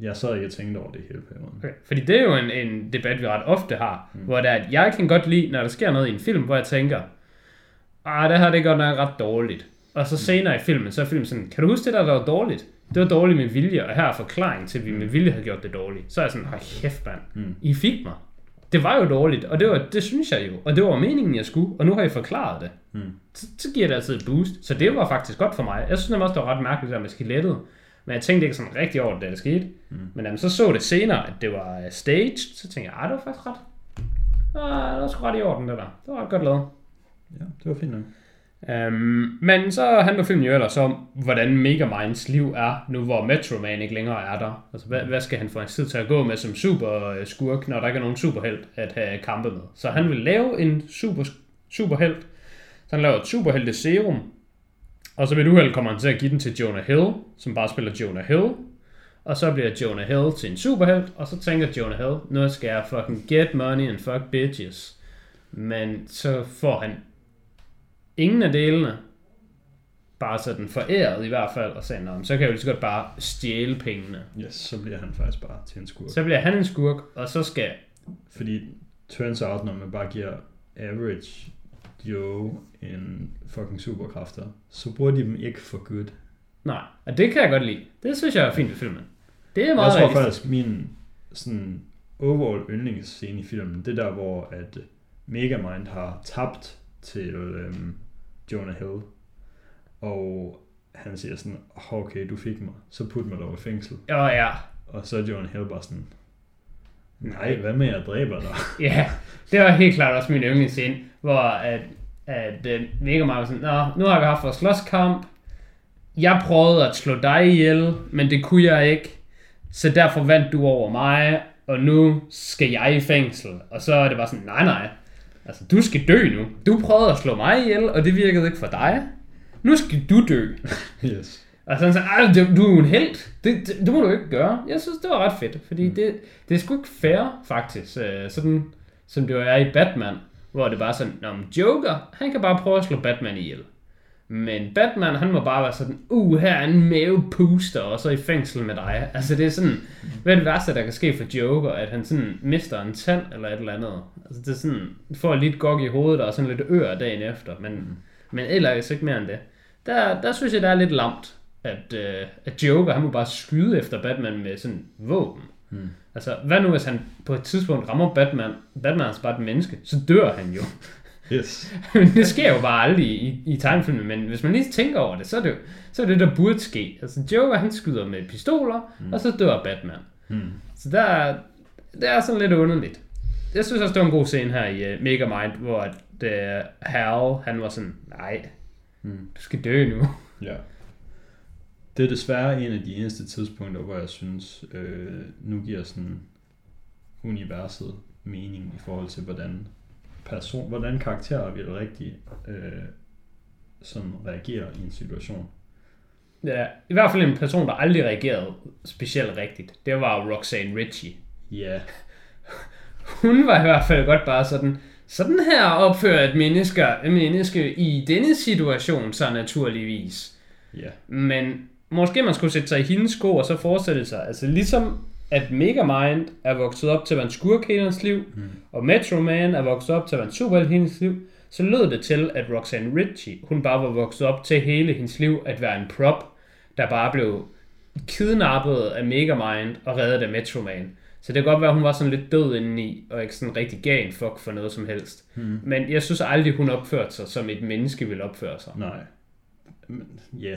Jeg sad ikke og tænkte over det hele perioden. Okay. Fordi det er jo en, en debat, vi ret ofte har, mm. hvor det er, at jeg kan godt lide, når der sker noget i en film, hvor jeg tænker, ah, det her det godt nok ret dårligt. Og så senere i filmen, så er filmen sådan, kan du huske det der, der var dårligt? Det var dårligt med vilje, og her er forklaring til, at vi med vilje havde gjort det dårligt. Så er jeg sådan, hold kæft mand, Mm. I fik mig. Det var jo dårligt, og det, var, det synes jeg jo. Og det var meningen, jeg skulle, og nu har I forklaret det. Mm. Så, så giver det altid et boost. Så det var faktisk godt for mig. Jeg synes nemlig også, det var ret mærkeligt der med skelettet. Men jeg tænkte ikke sådan rigtig over det, da det skete. Mm. Men da man så så det senere, at det var øh, staged, så tænkte jeg, ej, det var faktisk ret. Ah, det var sgu ret i orden, det der. Det var ret godt lavet. Ja, det var fint nok. Um, men så handler filmen jo ellers om, hvordan Megaminds liv er, nu hvor Metro Man ikke længere er der. Altså, hvad, hvad skal han få hans tid til at gå med som super skurk, når der ikke er nogen superhelt at have kampe med? Så han vil lave en super, superhelt. Så han laver et superhelte serum. Og så ved et uheld kommer han til at give den til Jonah Hill, som bare spiller Jonah Hill. og så bliver Jonah Hill til en superhelt, og så tænker Jonah Hill, nu skal jeg fucking get money and fuck bitches. Men så får han ingen af delene, bare sådan foræret i hvert fald, og sagde, "Nå, men så kan jeg jo lige så godt bare stjæle pengene. Yes, så bliver han faktisk bare til en skurk. Så bliver han en skurk, og så skal Fordi turns out, når man bare giver average Joe en fucking superkræfter, så bruger de dem ikke for good. Nej, og det kan jeg godt lide. Det synes jeg er fint ved filmen. Det er Jeg meget tror realistisk. faktisk, min sådan overall yndlingsscene i filmen, det er der, hvor at Megamind har tabt til øhm, Jonah Hill, og han siger sådan, "Åh, okay, du fik mig, så put mig dog i fængsel. Ja, ja. Og så er Jonah Hill bare sådan, nej, hvad med, at jeg dræber dig? Ja, det var helt klart også min yndlingsscene, hvor at, at uh, Megamind var sådan, Nå, nu har vi haft vores slåskamp. Jeg prøvede at slå dig ihjel, men det kunne jeg ikke. Så derfor vandt du over mig, og nu skal jeg i fængsel. Og så er det bare sådan, nej nej, altså du skal dø nu. Du prøvede at slå mig ihjel, og det virkede ikke for dig. Nu skal du dø. yes. Og sådan så, du, du er jo en held. Det, det, det, må du ikke gøre. Jeg synes, det var ret fedt, fordi det, det er sgu ikke fair, faktisk. øh, Sådan, som det jo er i Batman, hvor det bare er sådan, men Joker, han kan bare prøve at slå Batman ihjel. Men Batman, han må bare være sådan, uh, her er en mavepuster, og så i fængsel med dig. Altså det er sådan, hvad er det værste, der kan ske for Joker, at han sådan mister en tand eller et eller andet. Altså det er sådan, får lidt gok i hovedet og sådan lidt ør dagen efter, men, men ellers ikke mere end det. Der, der synes jeg, der er lidt lamt, at, øh, at Joker, han må bare skyde efter Batman med sådan våben. Hmm. Altså, hvad nu hvis han på et tidspunkt rammer Batman, Batman er altså bare et menneske, så dør han jo. Yes. Men det sker jo bare aldrig i, i tegnefilmen, men hvis man lige tænker over det, så er det jo så er det, der burde ske. Altså, Joker, han skyder med pistoler, mm. og så dør Batman. Hmm. Så der, er- det er sådan lidt underligt. Jeg synes også, det var en god scene her i uh, Megamind, hvor at, uh, Hal, han var sådan, nej, Hmm. du skal dø nu. Ja. Det er desværre en af de eneste tidspunkter, hvor jeg synes, øh, nu giver sådan universet mening i forhold til, hvordan, person, hvordan karakterer vil rigtig øh, sådan reagere i en situation. Ja, i hvert fald en person, der aldrig reagerede specielt rigtigt. Det var Roxanne Ritchie. Ja, Hun var i hvert fald godt bare sådan, sådan her opfører et menneske, et menneske i denne situation så naturligvis. ja, Men måske man skulle sætte sig i hendes sko og så forestille sig, altså ligesom at Megamind er vokset op til at være en skurk hele hans liv, mm. og Metro Man er vokset op til at være en superhelt hele hendes liv, så lød det til, at Roxanne Ritchie, hun bare var vokset op til hele hendes liv at være en prop, der bare blev kidnappet af Megamind og reddet af Metro Man. Så det kan godt være, at hun var sådan lidt død indeni, og ikke sådan rigtig gav en fuck for noget som helst. Hmm. Men jeg synes aldrig, hun opførte sig, som et menneske ville opføre sig. nej. Ja,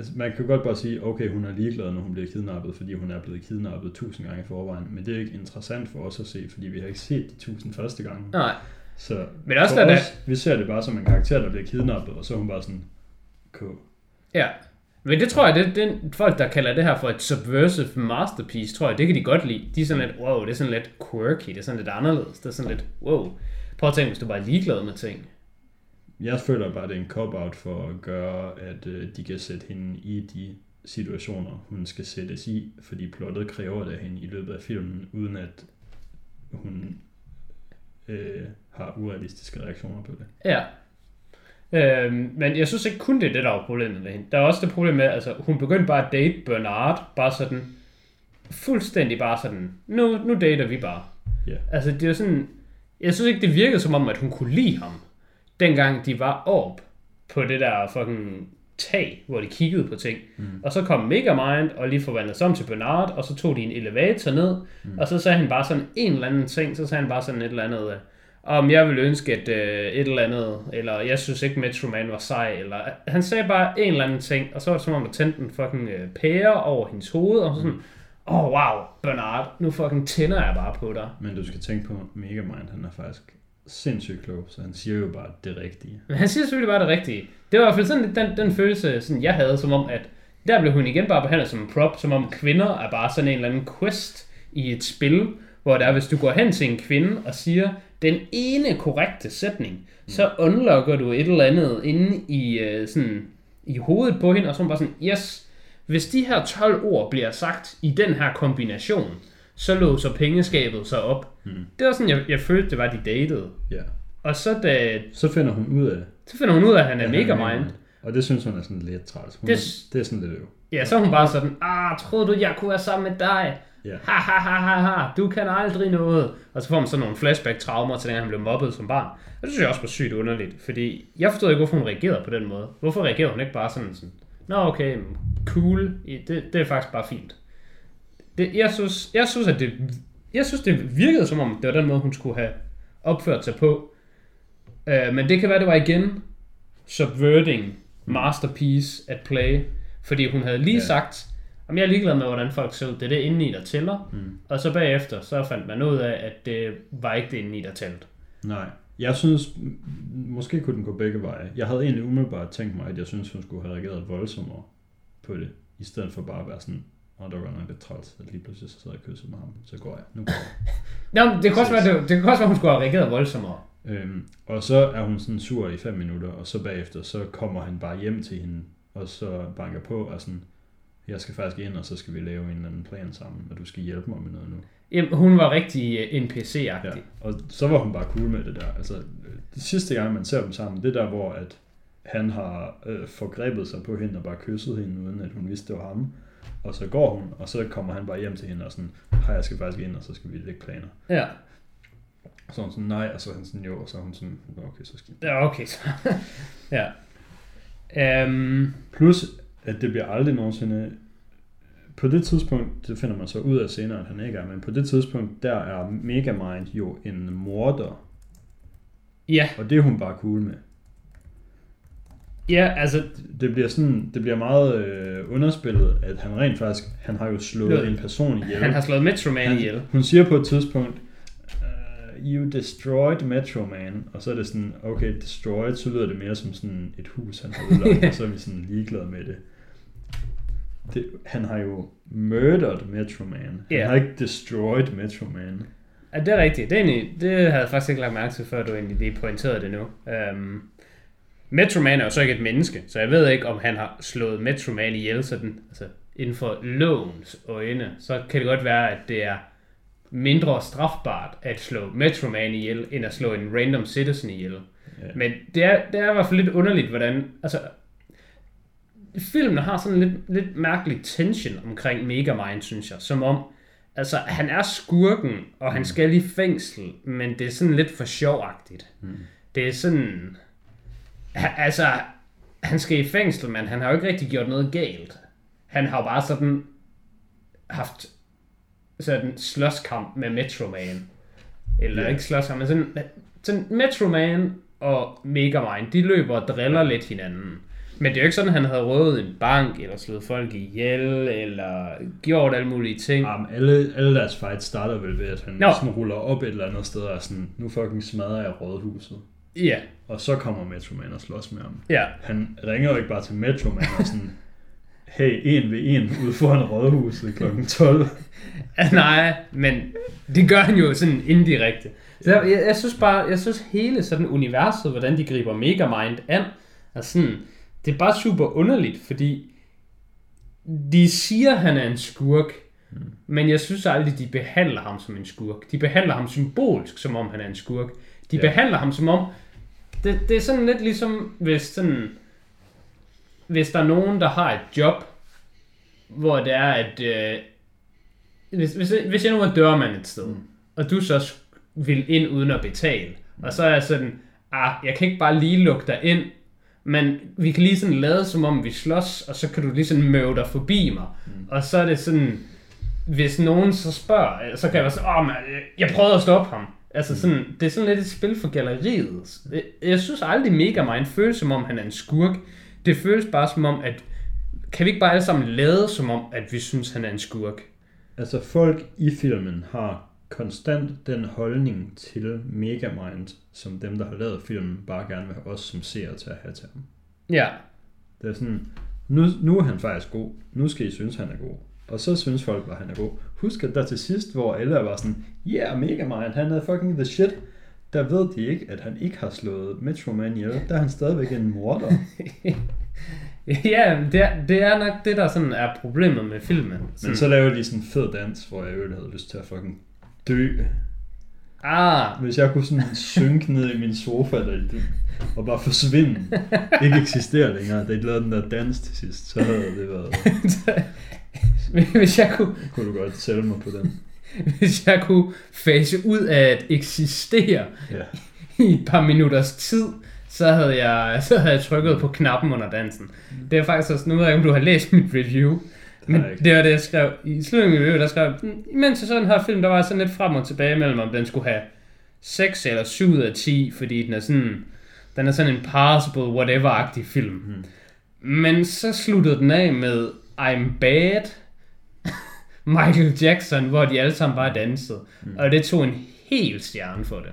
altså, man kan godt bare sige, okay, hun er ligeglad, når hun bliver kidnappet, fordi hun er blevet kidnappet tusind gange i forvejen. Men det er ikke interessant for os at se, fordi vi har ikke set de tusind første gange. Nej, Så Men også for os, vi ser det bare som en karakter, der bliver kidnappet, og så er hun bare sådan, K. Ja. Men det tror jeg, det, det folk, der kalder det her for et subversive masterpiece, tror jeg, det kan de godt lide. De er sådan lidt, wow, det er sådan lidt quirky, det er sådan lidt anderledes, det er sådan lidt, wow. Prøv at tænke, hvis du bare er ligeglad med ting. Jeg føler bare, det er en cop-out for at gøre, at øh, de kan sætte hende i de situationer, hun skal sættes i, fordi plottet kræver det af hende i løbet af filmen, uden at hun øh, har urealistiske reaktioner på det. Ja. Øhm, men jeg synes ikke kun det er det, der var problemet med hende. Der er også det problem med, altså hun begyndte bare at date Bernard, bare sådan, fuldstændig bare sådan, nu, nu dater vi bare. Ja. Altså det er sådan, jeg synes ikke det virkede som om, at hun kunne lide ham, dengang de var op på det der fucking tag, hvor de kiggede på ting. Mm. Og så kom Megamind og lige forvandlede sig om til Bernard, og så tog de en elevator ned, mm. og så sagde han bare sådan en eller anden ting, så sagde han bare sådan et eller andet, øh, om jeg vil ønske at øh, et eller andet, eller jeg synes ikke Metro Man var sej, eller han sagde bare en eller anden ting, og så var det som om, der tændte en fucking øh, pære over hendes hoved, og så sådan, åh oh, wow, Bernard, nu fucking tænder jeg bare på dig. Men du skal tænke på, Megamind, han er faktisk sindssygt klog, så han siger jo bare det rigtige. Men han siger selvfølgelig bare det rigtige. Det var i hvert fald sådan den, den følelse, sådan jeg havde, som om, at der blev hun igen bare behandlet som en prop, som om kvinder er bare sådan en eller anden quest i et spil, hvor der er, hvis du går hen til en kvinde og siger den ene korrekte sætning, så unlocker du et eller andet inde i, øh, sådan, i hovedet på hende, og så er hun bare sådan, yes, hvis de her 12 ord bliver sagt i den her kombination, så låser pengeskabet sig op. Mm. Det var sådan, jeg, jeg følte, det var, de datede. Ja. Og så, da, Så finder hun ud af det. så finder hun ud af, at han er Ja, mega han mind. Og det synes hun er sådan lidt træls. Hun Det- det, det er sådan lidt øv. Ja, så er hun bare sådan, ah, troede du, jeg kunne være sammen med dig? Ja. Ha, ha, ha, ha, ha, du kan aldrig noget. Og så får man sådan nogle flashback-traumer til, dengang han blev mobbet som barn. Og det synes jeg også var sygt underligt, fordi jeg forstod ikke, hvorfor hun reagerede på den måde. Hvorfor reagerede hun ikke bare sådan sådan, nå okay, cool, det, det er faktisk bare fint. Det, jeg, synes, jeg synes, at det, jeg synes, det virkede som om, det var den måde, hun skulle have opført sig på. Uh, men det kan være, det var igen subverting masterpiece at play. Fordi hun havde lige ja. Sagt, om jeg er ligeglad med, hvordan folk ser ud. Det er det indeni, der tæller. Mm. Og så bagefter, så fandt man ud af, at det var ikke det indeni, der tælte. Nej. Jeg synes, måske kunne den gå begge veje. Jeg havde egentlig umiddelbart tænkt mig, at jeg synes, hun skulle have reageret voldsommere på det, i stedet for bare at være sådan, og det var nok lidt træls, at lige pludselig så sad jeg og kyssede med ham, så går jeg. Nu går jeg. Nå, men det kan også være, det, det kan også være, hun skulle have reageret voldsommere. Øhm, og så er hun sådan sur i fem minutter, og så bagefter, så kommer han bare hjem til hende, og så banker på, og sådan, jeg skal faktisk ind, og så skal vi lave en eller anden plan sammen, og du skal hjælpe mig med noget nu. Jamen, hun var rigtig øh, NPC-agtig. Ja, og så var hun bare cool med det der. Altså, det sidste gang, man ser dem sammen, det er der, hvor at han har øh, forgrebet sig på hende og bare kysset hende, uden at hun vidste, det var ham. Og så går hun, og så kommer han bare hjem til hende og sådan, hej, jeg skal faktisk ind, og så skal vi lægge planer. Ja, Og så er hun sådan, nej, og så er han sådan, jo, og så er hun sådan, okay, så skal ja okay. Så. ja. Um, Plus, at det bliver aldrig nogensinde... På det tidspunkt, det finder man så ud af senere, at han ikke er, men på det tidspunkt, der er Megamind jo en morder, ja, og det er hun bare cool med. Ja, altså, Det bliver sådan, det bliver meget øh, underspillet, at han rent faktisk, han har jo slået Lød. en person ihjel. han har slået Metro Man ihjel. han, hun siger på et tidspunkt, uh, you destroyed Metro Man, og så er det sådan, okay, destroyed, så lyder det mere som sådan et hus, han har udlagt, og så er vi sådan ligeglade med det. det han har jo murdered Metro Man. Han Ja. har ikke destroyed Metro Man. Ja, det er rigtigt. Det, er egentlig, det havde jeg faktisk ikke lagt mærke til, før du egentlig lige pointerede det nu. Um, Metro Man er jo så ikke et menneske, så jeg ved ikke, om han har slået Metro Man ihjel sådan, altså inden for lovens øjne. Så kan det godt være, at det er mindre strafbart at slå Metro Man ihjel, end at slå en random citizen ihjel. Ja. Men det er, det er i hvert fald lidt underligt, hvordan... Altså, filmen har sådan lidt, lidt mærkelig tension omkring Megamind, synes jeg. Som om, altså, han er skurken, og han skal i fængsel, men det er sådan lidt for sjovagtigt. Mm. Det er sådan... Altså, han skal i fængsel, men han har jo ikke rigtig gjort noget galt. Han har jo bare sådan haft sådan slåskamp med Metro Man. Eller Ja. ikke slåskamp, men sådan, sådan Metro Man og Megamind, de løber og driller lidt hinanden. Men det er jo ikke sådan, at han havde røvet en bank, eller slået folk ihjel, eller gjort alle mulige ting. Jamen, alle, alle deres fights starter vel ved, at han no. sådan ruller op et eller andet sted og sådan, nu fucking smadrer jeg rådhuset. Ja, Og så kommer Metro Man og slås med ham. ja. Han ringer jo ikke bare til Metro Man og sådan, hey, en ved en ude foran rådhuset kl. 12. Nej, men det gør han jo sådan indirekte. Så jeg, jeg, jeg synes bare, jeg synes hele sådan universet, hvordan de griber Megamind an, er sådan, det er bare super underligt, fordi de siger, han er en skurk, mm. men jeg synes aldrig, de behandler ham som en skurk. De behandler ham symbolsk, som om han er en skurk. De Ja. behandler ham som om, det, det er sådan lidt ligesom, hvis sådan, hvis der er nogen, der har et job, hvor det er, at øh, hvis, hvis, hvis jeg nu er dørmand et sted, mm. og du så vil ind uden at betale, og så er jeg sådan, ah, jeg kan ikke bare lige lukke dig ind, men vi kan lige sådan lade som om vi slås, og så kan du lige sådan møve dig forbi mig. Mm. Og så er det sådan, hvis nogen så spørger, så kan jeg være sådan, åh, oh, man, jeg prøvede at stoppe ham. Altså sådan, det er sådan lidt et spil for galleriet. Jeg- synes aldrig Megamind føles som om, han er en skurk. Det føles bare som om, at kan vi ikke bare alle sammen lade som om, at vi synes, han er en skurk? Altså folk i filmen har konstant den holdning til Megamind, som dem, der har lavet filmen, bare gerne vil have os som seere til at have til ham. Ja, Det er sådan, nu, nu er han faktisk god. Nu skal I synes, han er god. Og så synes folk bare, han er god. Husk, at der til sidst, hvor alle var sådan, yeah, Megamind, han er fucking the shit. Der ved de ikke, at han ikke har slået Metro Man ihjel. Der er han stadigvæk en morder. Ja, det er, det er nok det, der sådan er problemet med filmen. Men Sådan, så laver de sådan en fed dans, hvor jeg øvrigt havde lyst til at fucking dø. Ah, Hvis jeg kunne sådan synke ned i min sofa der, og bare forsvinde, ikke eksistere længere, da de lavede den der dans til sidst, så havde det været, hvis jeg kunne, kunne du godt sælge mig på den. hvis jeg kunne fase ud af at eksistere Ja. i et par minutters tid, så havde jeg, så havde jeg trykket på knappen under dansen. Det er faktisk også, nu ved jeg ikke, om du har læst mit review, men det var det, jeg skrev. I slutningen af review, der skrev, "Mm, imens jeg så den her film, der var sådan lidt frem og tilbage mellem, om den skulle have 6 eller 7 ud af 10, fordi den er sådan, den er sådan en passable, whatever-agtig film. Mm. Men så sluttede den af med I'm Bad, Michael Jackson, hvor de alle sammen bare dansede. Mm. Og det tog en hel stjerne for det.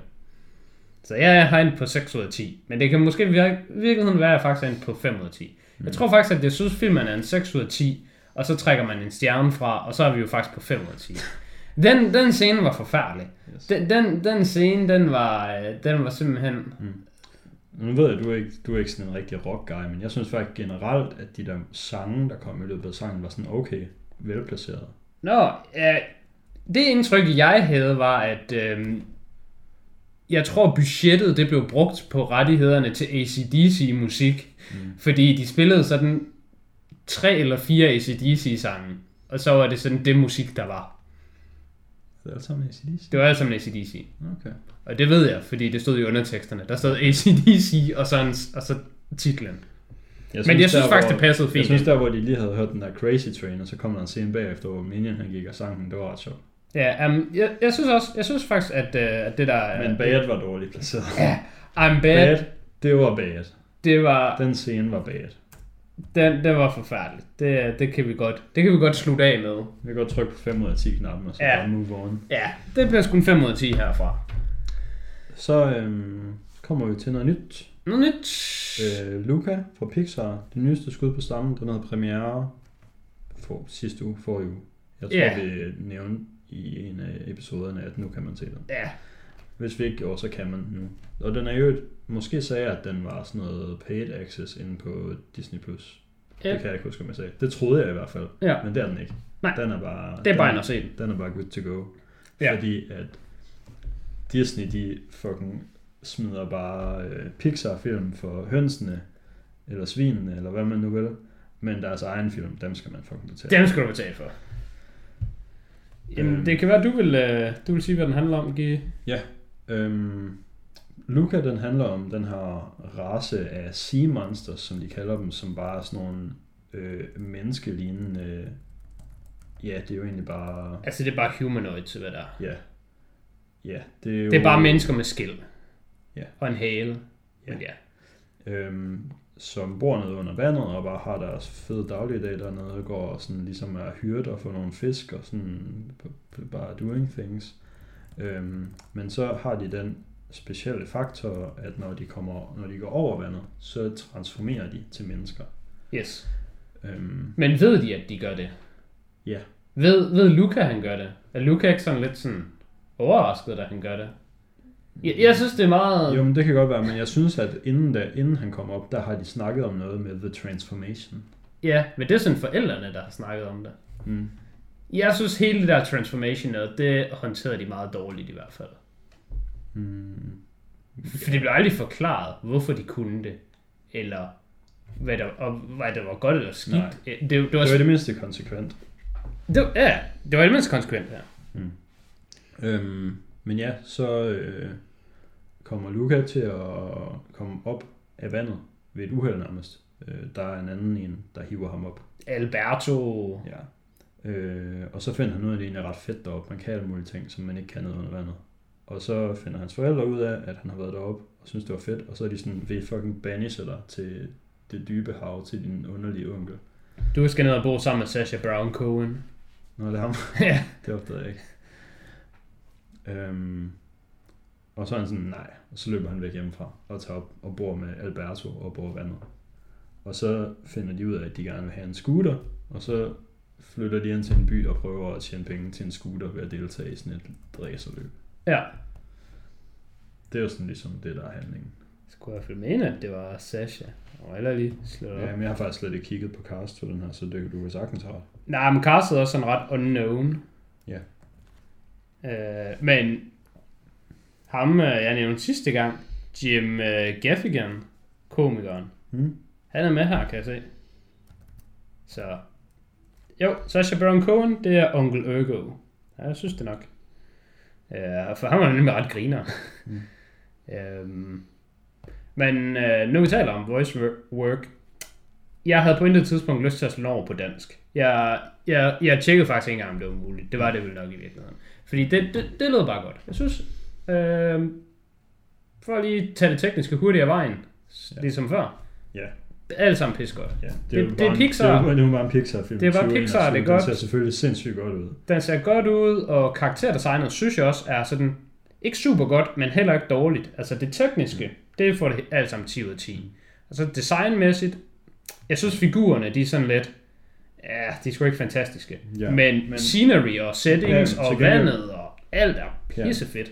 Så jeg har en på 6 ud af 10. Men det kan måske virke, i virkeligheden være, at jeg faktisk er en på 5 ud af 10. Mm. Jeg tror faktisk, at jeg synes, filmen er en 6 ud af 10. Og så trækker man en stjerne fra, og så er vi jo faktisk på 5 ud af 10. Den, den scene var forfærdelig. Yes. Den, den, den scene, den var, øh, den var simpelthen... Nu ved jeg, du er ikke, du er ikke sådan en rigtig rock guy, men jeg synes faktisk generelt, at de der sange, der kom i løbet af sangen, var sådan okay velplaceret. Nå, ja, det indtryk, jeg havde, var, at øhm, jeg tror, budgettet det blev brugt på rettighederne til ACDC-musik, mm. fordi de spillede sådan tre eller fire ACDC-sange, og så var det sådan det musik, der var. Det er alt sammen ACDC. Det var alt sammen ACDC. Okay. Og det ved jeg, fordi det stod i underteksterne. Der stod ACDC, og så, en, og så titlen. Jeg Men jeg synes der, faktisk, hvor- det passede Jeg fint. synes der, hvor de lige havde hørt den der Crazy Train, og så kom der en scene bagefter, hvor Minion han gik og sang den. Det var ret sjovt. Ja, um, jeg, jeg, synes også, jeg synes faktisk, at, uh, at det der... Men Bad var dårligt placeret. Ja, I'm bad. Bad, det var bad. Det var... Den scene var bad. Den, den var forfærdelig. Det, det, kan vi godt, det kan vi godt slutte af med. Vi kan godt trykke på 5 ud af 10 knappen, og så Ja. bare move on. Ja, det bliver sgu en 5 ud af 10 herfra. Så øhm, kommer vi til noget nyt. Noget nyt. Øh, Luca fra Pixar, det nyeste skud på stammen, den havde premiere for sidste uge, for uge. Jeg tror, Ja. vi nævnte i en af episoderne, at nu kan man se den. Ja, Hvis vi ikke gjorde, så kan man nu. Og den er jo, et- måske sagde jeg, at den var sådan noget paid access inde på Disney+. Plus. Ja. Det kan jeg ikke huske, om jeg sagde. Det troede jeg i hvert fald. Ja. Men det er den ikke. Nej. Den er bare, det er den, bare ind at se den. Den er bare good to go. Ja. Fordi at Disney, de fucking smider bare øh, Pixar-film for hønsene, eller svinene, eller hvad man nu vil. Men deres egen film, dem skal man fucking betale. Den skal du betale for. Jamen, Øhm. det kan være, du vil, øh, du vil sige, hvad den handler om, Give. Øhm, Luca, den handler om den her race af sea monsters, som de kalder dem, som bare er sådan nogle øh, menneskelignende... Ja, det er jo egentlig bare... Altså, det er bare humanoids, hvad der er. Ja. Ja, det er jo... Det er bare mennesker med skæld. Ja. Og en hale. Ja. Men ja. øhm, som bor nede under vandet og bare har deres fede dagligdag dernede og går og sådan ligesom er hyrder for nogle fisk og sådan bare doing things. Øhm, men så har de den specielle faktor, at når de, kommer, når de går over vandet, så transformerer de til mennesker. Yes. Øhm, Men ved de, at de gør det? Ja. Ved, ved Luca, han gør det? Er Luca ikke sådan lidt sådan overrasket, da han gør det? Jeg, jeg synes, det er meget... jo, men det kan godt være, men jeg synes, at inden, da, inden han kom op, der har de snakket om noget med The Transformation. Ja, men det er sådan forældrene, der har snakket om det. Mm. Jeg synes, hele det der transformation noget, det håndterede de meget dårligt i hvert fald. Mm. For det blev aldrig forklaret, hvorfor de kunne det. Eller hvad der, og hvad der var godt eller skidt. Nej. Det, det, var, Det var det mindste konsekvent. det, var, ja, det var det mindst konsekvent her. Øhm, men ja, så øh, kommer Luca til at komme op af vandet ved et uheld nærmest. Øh, der er en anden en, der hiver ham op. Alberto... Ja. Øh, og så finder han ud af, at det egentlig er ret fedt deroppe. Man kan alle mulige ting, som man ikke kan nede under vandet. Og så finder hans forældre ud af, at han har været deroppe og synes, det var fedt. Og så er de sådan, vi fucking banisher dig til det dybe hav, til din underlige onkel. Du skal ned og bo sammen med Sasha Brown Cohen. Nå, det er ham. ja. Det opdagede jeg ikke. Øhm, og så er han sådan, nej. Og så løber han væk hjemmefra og tager op og bor med Alberto og bor vandet. Og så finder de ud af, at de gerne vil have en scooter. Og så flytter de ind til en by og prøver at tjene penge til en scooter ved at deltage i sådan et dræserløb. Ja. Det er jo sådan ligesom det, der er handlingen. Skulle jeg med ind, at det var Sasha. Og eller lige slå. Ja, men jeg har faktisk slet ikke kigget på cast for den her, så det, du kan sagtens have. Nej, men castet er også sådan ret unknown. Ja. Øh, men ham, øh, jeg nævnte sidste gang, Jim øh, Gaffigan, komikeren, Hmm? han er med her, kan jeg se. Så, jo, Sacha Baron Cohen, det er onkel Ergo. Ja, jeg synes det nok. Ja, for han var nemlig ret griner. Mm. øhm, men øh, nu vi taler om voice wor- work, jeg havde på intet tidspunkt lyst til at slå over på dansk. Jeg, jeg, jeg tjekkede faktisk ikke engang, om det var muligt. Det var det vel nok i virkeligheden. Fordi det, det, det lød bare godt. Jeg synes, øh, for at lige tage det tekniske hurtigt af vejen, Ja. ligesom før. Ja. Alt sammen pis godt. Ja, Det- jo det er bare en- Pixar. Det er, jo- det er bare en Pixar-film. Det er bare 2021. Pixar, det er godt. Den ser selvfølgelig sindssygt godt ud. Den ser godt ud, og karakterdesignet synes jeg også er sådan, ikke super godt, men heller ikke dårligt. Altså det tekniske, det får det alt sammen 10 ud af 10. Altså designmæssigt, jeg synes figurerne, de er sådan lidt, ja, de er sgu ikke fantastiske. Ja, Ja, men, men scenery og settings Ja, ja, og vandet og alt er pissefedt.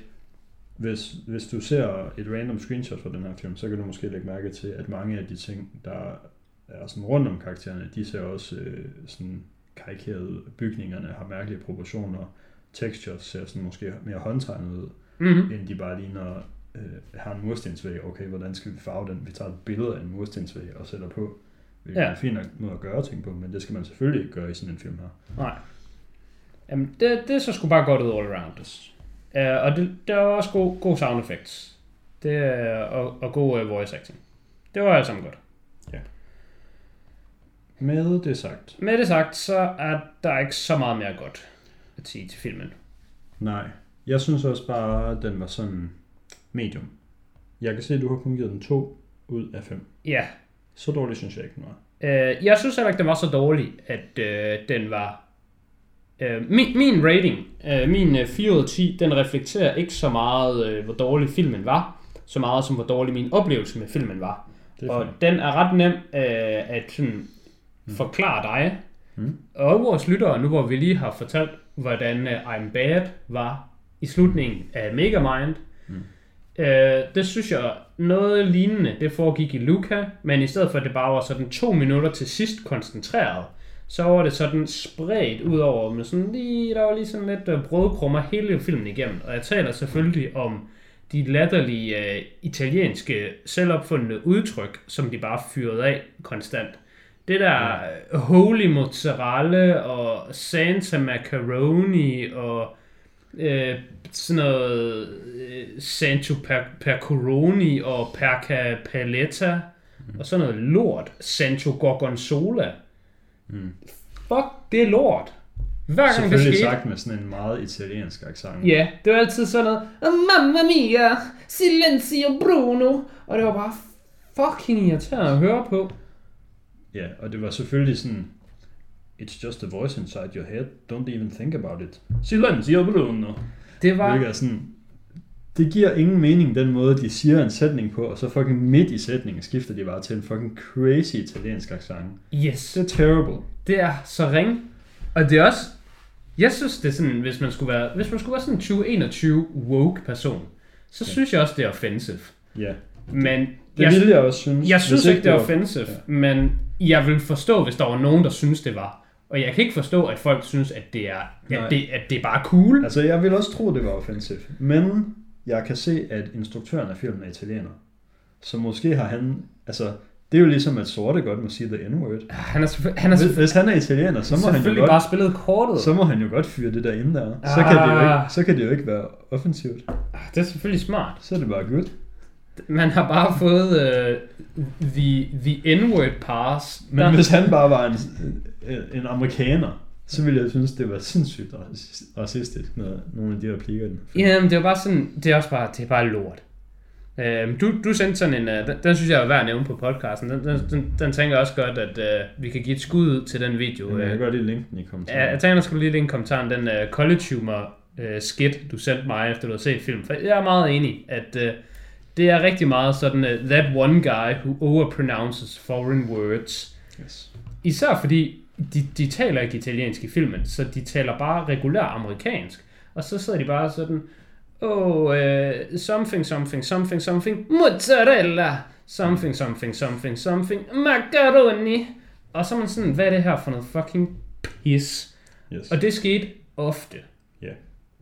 Hvis, hvis du ser et random screenshot fra den her film, så kan du måske lægge mærke til, at mange af de ting, der er sådan rundt om karaktererne, de ser også øh, sådan karikerede. Bygningerne har mærkelige proportioner. Textures ser sådan måske mere håndtegnet ud, Mm-hmm. end de bare ligner øh, har en murstensvæg. Okay, hvordan skal vi farve den? Vi tager et billede af en murstensvæg og sætter på. Hvilket Ja. er en fin måde at gøre ting på, men det skal man selvfølgelig ikke gøre i sådan en film her. Nej. Jamen, det, det så sgu bare godt ud all around. Uh, og det, der var også god, god sound effects. Det, uh, og, og god uh, voice acting. Det var alt sammen godt. Med det sagt, Med det sagt, så er der ikke så meget mere godt at sige til filmen. nej. Jeg synes også bare, at den var sådan medium. Jeg kan se, at du har kun givet den 2 ud af 5. Ja, Så dårligt synes jeg ikke, den var. uh, jeg synes heller ikke, den var så dårlig, at uh, den var... Uh, min, min rating, uh, min uh, 4 ud af 10, den reflekterer ikke så meget, uh, hvor dårlig filmen var, så meget som hvor dårlig min oplevelse med filmen var. Det Og fint. den er ret nem øh, at sådan, forklare dig. Mm. Og vores lyttere, nu hvor vi lige har fortalt, hvordan uh, I'm Bad var i slutningen af Megamind, Mm. øh, det synes jeg, noget lignende, det foregik i Luca, men i stedet for at det bare var sådan to minutter til sidst koncentreret, så var det sådan spredt ud over, med sådan lige, der var lige sådan lidt øh, brødkrummer hele filmen igennem. Og jeg taler selvfølgelig om de latterlige øh, italienske selvopfundne udtryk, som de bare fyrede af konstant. Det der øh, holy mozzarella og Santa macaroni og øh, sådan noget øh, Sancho per, percoroni og perca paletta Mm. og sådan noget lort. Sancho gorgonzola. Mm. Fuck, det er lort. Hver gang det Selvfølgelig skete, sagt med sådan en meget italiensk accent. Ja, det var altid sådan noget, "Oh, Mamma mia, silenzio Bruno. Og det var bare fucking irriterende at høre på. Ja, og det var selvfølgelig sådan, it's just a voice inside your head, don't even think about it. Silenzio Bruno. Det var, Hvilket er sådan, det giver ingen mening, den måde, de siger en sætning på, og så fucking midt i sætningen skifter de bare til en fucking crazy italiensk accent. yes, Det er terrible. det er så ring. Og det er også, jeg synes det er sådan, hvis man skulle være, hvis man skulle være sådan en 2021 woke person, så Ja. synes jeg også, det er offensive. Ja, Men det jeg, ville jeg også synes. jeg synes ikke, det er offensive, Ja. men jeg vil forstå, hvis der var nogen, der synes, det var. Og jeg kan ikke forstå, at folk synes, at det er, Nej. at det, at det er bare cool. Altså, jeg vil også tro, det var offensive. Men jeg kan se, at instruktøren af filmen er italiener. Så måske har han... Altså, det er jo ligesom, at sorte godt må sige the n-word. Han er, han er Hvis, hvis han er italiener, så må han jo godt... bare spillet kortet. Så må han jo godt fyre det der inde der. Så kan, det jo Ah. ikke, så kan det jo ikke være offensivt. Det er selvfølgelig smart. Så er det bare good. Man har bare fået uh, the, the N-word pass. Men Der- hvis han bare var en, en amerikaner, så ville jeg synes, det var sindssygt racis- racistisk med nogle af de replikker. den. Jamen, det er bare sådan, det er også bare, det er bare lort. Øhm, du, du sendte sådan en, uh, den, den synes jeg er værd at nævne på podcasten. Den, den, den, den tænker jeg også godt, at uh, vi kan give et skud ud til den video. Men jeg kan Uh, godt lige linke den i ja, kommentaren. jeg tænker, der skulle lige linke kommentaren, den uh, college humor uh, skit, du sendte mig, efter du har set film. For jeg er meget enig, at uh, det er rigtig meget sådan, uh, that one guy who overpronounces foreign words. Yes. Især fordi, de, de taler ikke italiensk i filmen, så de taler bare regulær amerikansk. Og så sidder de bare sådan, oh, uh, something, something, something, something, mozzarella, something, something, something, something, macaroni. Og så er man sådan, hvad er det her for noget fucking pis? Yes. Og det skete ofte. Ja.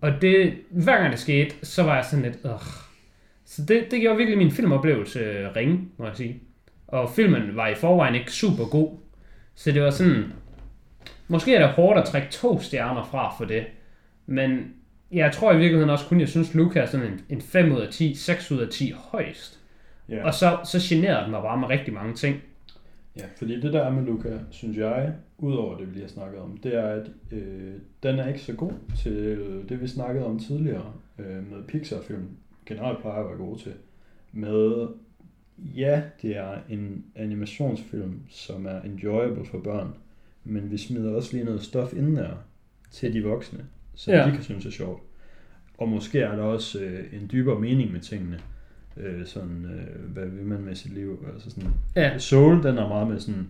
Og det, hver gang det skete, så var jeg sådan lidt, Ugh. Så det, det gjorde virkelig min filmoplevelse øh, ringe, må jeg sige. Og filmen var i forvejen ikke super god. Så det var sådan, måske er det hårdt at trække to stjerner fra for det. Men jeg tror i virkeligheden også kun, jeg synes, Luca er sådan en, en 5 ud af 10, 6 ud af 10 højst. Ja. Og så, så generede den mig bare med rigtig mange ting. Ja, fordi det der er med Luca, synes jeg, udover det vi lige har snakket om, det er, at øh, den er ikke så god til det, vi snakkede om tidligere øh, med Pixar-film. Generelt plejer at være gode til. Med, ja, det er en animationsfilm, som er enjoyable for børn, men vi smider også lige noget stof ind der til de voksne, så Ja. de kan synes er sjovt. Og måske er der også øh, en dybere mening med tingene. Øh, sådan, øh, hvad vil man med sit liv? Altså sådan, Ja, Soul, den er meget med sådan,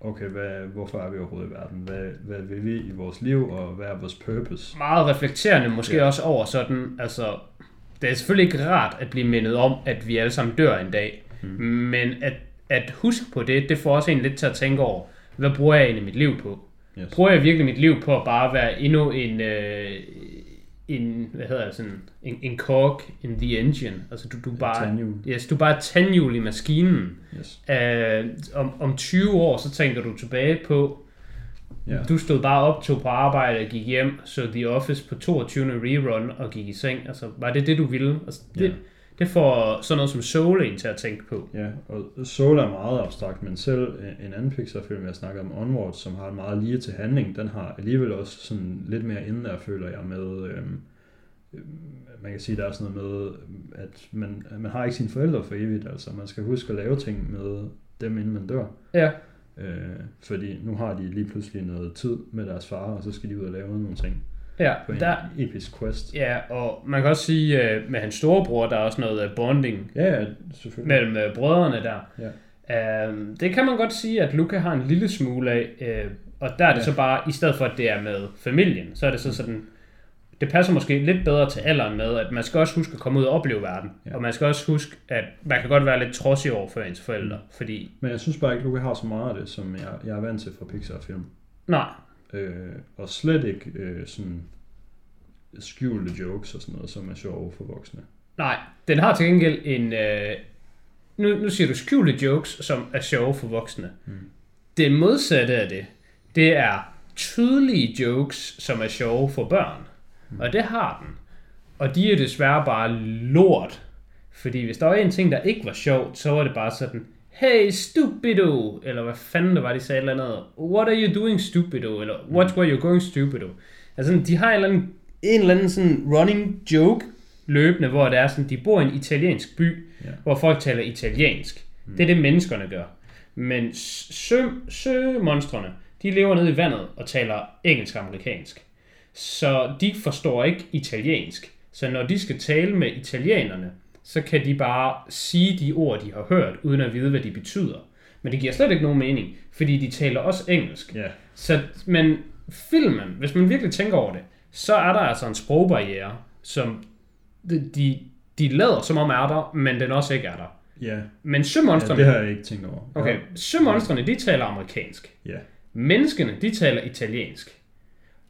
okay, hvad, hvorfor er vi overhovedet i verden? Hvad, hvad vil vi i vores liv, og hvad er vores purpose? meget reflekterende måske Ja. også over sådan, altså, det er selvfølgelig ikke rart at blive mindet om, at vi alle sammen dør en dag. Mm. Men at, at huske på det, det får også en lidt til at tænke over, hvad bruger jeg egentlig mit liv på? Yes. Bruger jeg virkelig mit liv på at bare være endnu en, øh, en hvad hedder det, sådan, en, en cog in the engine? Altså du, du bare, tandhjul. yes, du bare tandhjul i maskinen. Yes. Øh, om, om 20 år, så tænker du tilbage på, Ja. du stod bare op, tog på arbejde, gik hjem, så The Office på 22. rerun og gik i seng. Altså, var det det, du ville? Altså, det, Ja. Det får sådan noget som Soul en til at tænke på. Ja, og Soul er meget abstrakt, men selv en anden Pixar-film, jeg snakker om, Onward, som har en meget lige til handling, den har alligevel også sådan lidt mere inden der, føler jeg, med... Øhm, øhm, man kan sige, der er sådan noget med, at man, man har ikke sine forældre for evigt, altså man skal huske at lave ting med dem, inden man dør. Ja. Øh, fordi nu har de lige pludselig noget tid med deres far, og så skal de ud og lave nogle ting Ja, på en der, episk quest. ja, og man kan også sige, øh, med hans storebror, der er også noget øh, bonding Ja, ja, selvfølgelig. mellem øh, brødrene der. Ja. Øhm, det kan man godt sige, at Luca har en lille smule af, øh, og der er det Ja. så bare, i stedet for at det er med familien, så er det så sådan, det passer måske lidt bedre til alderen med, at man skal også huske at komme ud og opleve verden. Ja. Ja. Og man skal også huske, at man kan godt være lidt trodsig over for ens forældre, fordi, Men jeg synes bare ikke, Luca har så meget af det, som jeg, jeg er vant til fra Pixar-film. nej, Øh, og slet ikke øh, sådan skjulte jokes og sådan noget, som er sjove for voksne. nej, den har til gengæld en, øh, nu, nu siger du skjulte jokes, som er sjove for voksne. Mm. Det modsatte af det, det er tydelige jokes, som er sjove for børn. Mm. Og det har den. Og de er desværre bare lort. Fordi hvis der var en ting, der ikke var sjovt, så var det bare sådan, Hey stupido, eller hvad fanden det var, de sagde eller andet. What are you doing stupido, eller what were you going stupido. Altså de har en eller anden, en eller anden sådan running joke løbende, hvor det er sådan, de bor i en italiensk by, Ja. hvor folk taler italiensk. Det er det, menneskerne gør. Men sø, sømonstrene, de lever nede i vandet og taler engelsk-amerikansk. Så de forstår ikke italiensk. Så når de skal tale med italienerne, så kan de bare sige de ord, de har hørt, uden at vide, hvad de betyder. Men det giver slet ikke nogen mening, fordi de taler også engelsk. Ja, Så, men filmen, hvis man virkelig tænker over det, så er der altså en sprogbarriere, som de, de, de lader som om er der, men den også ikke er der. ja. Men ja sømonstrene, det har jeg ikke tænkt over. okay, sømonstrene, de taler amerikansk. Ja, Menneskene, de taler italiensk.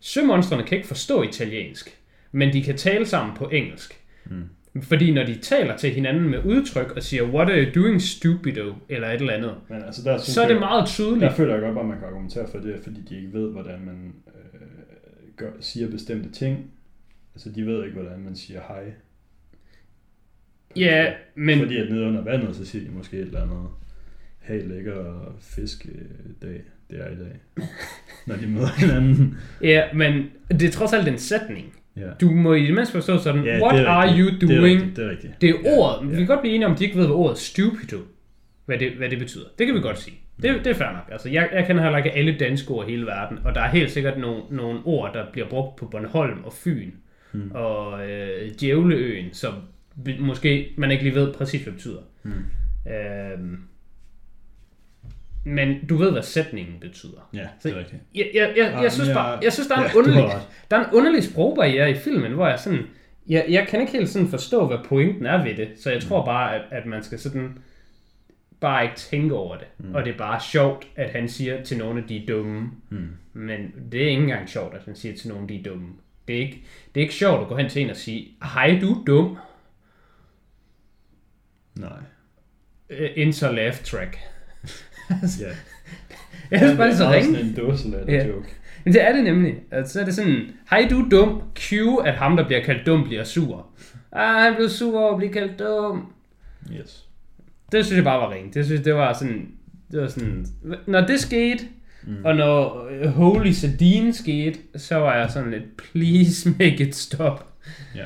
Sømonstrene kan ikke forstå italiensk, men de kan tale sammen på engelsk. Mm. Fordi når de taler til hinanden med udtryk og siger, what are you doing stupido, eller et eller andet, men altså der synes så er det jeg, meget tydeligt. der føler jeg godt, at man kan argumentere for det, fordi de ikke ved, hvordan man øh, gør, siger bestemte ting. Altså de ved ikke, hvordan man siger hej. Ja, men Fordi at nede under vandet, så siger de måske et eller andet, hey lækker fiskedag, det er i dag. Når de møder hinanden. Ja, men det er trods alt en sætning. Ja. Du må i det mindste forstå sådan, Ja, what det are you Det er doing? rigtigt, det er rigtigt. Det er ordet. Vi ja. kan godt blive enige om, at de ikke ved, hvad ordet stupido, hvad det, hvad det betyder. Det kan vi godt sige. Det, det er fair nok. Altså, jeg, jeg kender heller ikke alle danske ord i hele verden, og der er helt sikkert nogle, nogle ord, der bliver brugt på Bornholm og Fyn Hmm. og øh, Djævleøen, som vi- måske man ikke lige ved præcis, hvad det betyder. Hmm. Øhm, men du ved, hvad sætningen betyder. Ja, Så- det er rigtigt. Jeg, jeg, jeg, Ah, jeg, synes, men bare, jeg- synes, der er, en Ja, har underlig, der er en underlig sprogbarriere i filmen, hvor jeg sådan, Jeg, jeg kan ikke helt sådan forstå, hvad pointen er ved det, så jeg tror bare, at, at man skal sådan bare ikke tænke over det. Mm. Og det er bare sjovt, at han siger til nogen, at de er dumme. Mm. Men det er ikke engang sjovt, at han siger til nogen, de er dumme. Det er ikke, det er ikke sjovt at gå hen til en og sige, hej, du er dum. Nej. Uh, Inter left track. Ja. Jeg synes bare, det er så ringe. sådan en Ja. joke. Men det er det nemlig. Altså, så er det sådan, hej du er dum, cue, at ham, der bliver kaldt dum, bliver sur. Ah, han blev sur over at blive kaldt dum. Yes. Det synes jeg bare var rent. Det synes det var sådan, det var sådan, når det skete, mm. og når øh, Holy Sardine skete, så var jeg sådan lidt, please make it stop. Ja.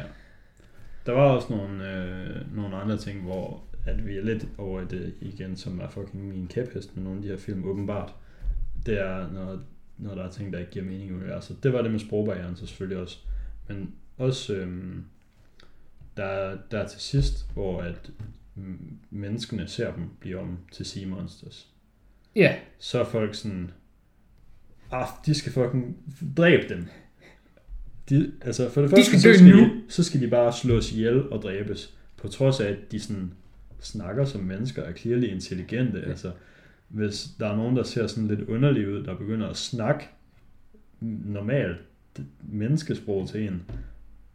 Der var også nogle, øh, nogle andre ting, hvor at vi er lidt over i det igen, som er fucking min kæphest med nogle af de her film, åbenbart. Det er, når, når der er ting, der ikke giver mening i universet. Det var det med sprogbarrieren så selvfølgelig også. Men også, øhm, der, der er til sidst, hvor at mm, menneskene ser dem blive om til Sea Monsters. Ja, så er folk sådan, ah, de skal fucking dræbe dem. De, altså for det De første, skal så, skal nu. De, så skal de bare slås ihjel og dræbes, på trods af, at de sådan snakker som mennesker, er clearly intelligente. Altså, hvis der er nogen, der ser sådan lidt underlig ud, der begynder at snakke normalt menneskesprog til en,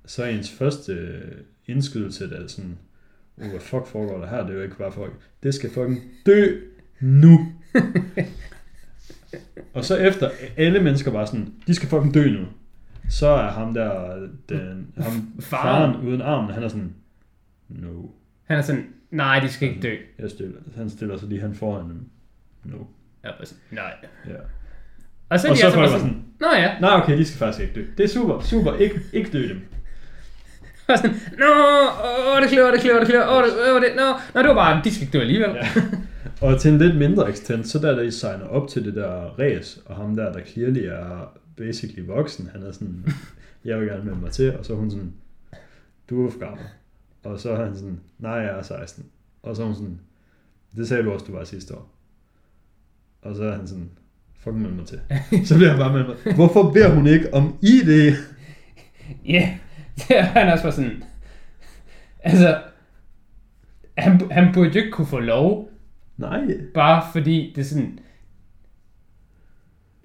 så er ens første indskydelse, der er sådan, oh, hvad fuck foregår der her? Det er jo ikke bare folk. Det skal fucking dø nu. og så efter alle mennesker bare sådan, de skal fucking dø nu. Så er ham der, den, ham, Faren. faren uden armen, han er sådan, no. han er sådan, nej, de skal ikke dø. Jeg stiller, han stiller sig lige han foran dem. No. Bare sådan, nej. Ja. Og så Og de så altså folk bare sådan, sådan, nå ja. nej okay, de skal faktisk ikke dø. Det er super, super, ikke, ikke dø dem. Og sådan, nå, åh, det klør, det klør, det klør, åh, det, åh, det, nå, nå, det var bare, de skal ikke dø alligevel. Ja. Og til en lidt mindre extent, så der, der I signer op til det der race, og ham der, der clearly er basically voksen, han er sådan, jeg vil gerne melde mig til, og så er hun sådan, du er for gammel. Og så er han sådan, nej, jeg er 16. Og så er hun sådan, det sagde du også, du var sidste år. Og så er han sådan, fuck meld mig til. Så bliver han bare meldt mig. Hvorfor beder hun ikke om ID? Ja, det er han også bare sådan, altså, han, han burde jo ikke kunne få lov, Nej. bare fordi det er sådan,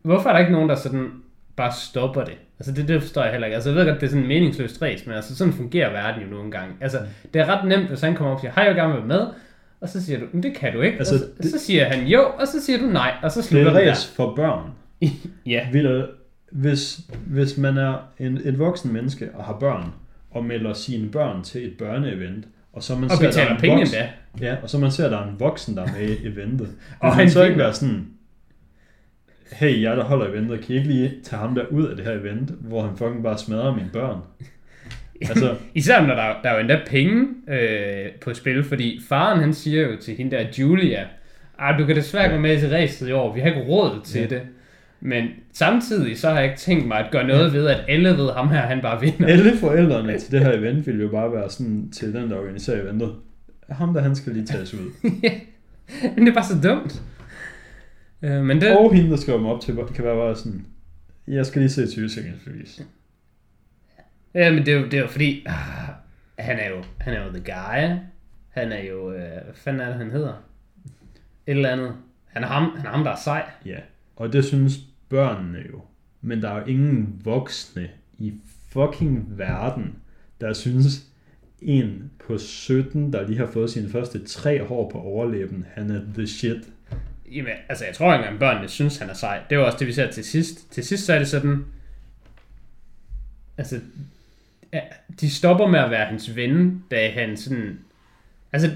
hvorfor er der ikke nogen, der sådan bare stopper det? Altså det, det forstår jeg heller ikke. Altså jeg ved godt, det er sådan en meningsløst race, men altså sådan fungerer verden jo nogle gange. Altså det er ret nemt, hvis han kommer op og siger, hej, jeg vil gerne være med, og så siger du, men det kan du ikke. Altså, og så, det- så siger han jo, og så siger du nej, og så Det er slutter et den race for børn. ja, Vil, hvis, hvis man er en, et voksen menneske og har børn, og melder sine børn til et børneevent, og så man og ser, der er betaler en penge voksen, endda. Ja, og så man ser, at der er en voksen, der er med i eventet. Og han så ikke være sådan, hey, jeg der holder eventet, kan I ikke lige tage ham der ud af det her event, hvor han fucking bare smadrer mine børn? Altså, Især når der, der er jo endda penge øh, på spil, fordi faren han siger jo til hende der Julia, ah, du kan desværre gå med til racet i år, vi har ikke råd til Ja. det. Men samtidig så har jeg ikke tænkt mig at gøre noget ved, at alle ved ham her, han bare vinder. alle forældrene til det her event ville jo bare være sådan til den, der organiserer eventet. Ham der, han skal lige tages ud. Men det er bare så dumt. Øh, men det, Og hende, der skriver mig op til, kan være bare sådan, jeg skal lige se 20 sikkerhedsbevis. ja, men det er jo, det er jo fordi, ah, han er jo, han er jo the guy. Han er jo, øh, hvad fanden er det, han hedder? Et eller andet. Han er ham, han er ham der er sej. Ja, og det synes børnene jo. Men der er jo ingen voksne i fucking verden, der synes en på 17, der lige har fået sine første tre hår på overlæben, han er the shit. Jamen, altså jeg tror ikke engang børnene synes, han er sej. Det var også det, vi ser til sidst. Til sidst så er det sådan, altså, ja, de stopper med at være hans ven, da han sådan, altså,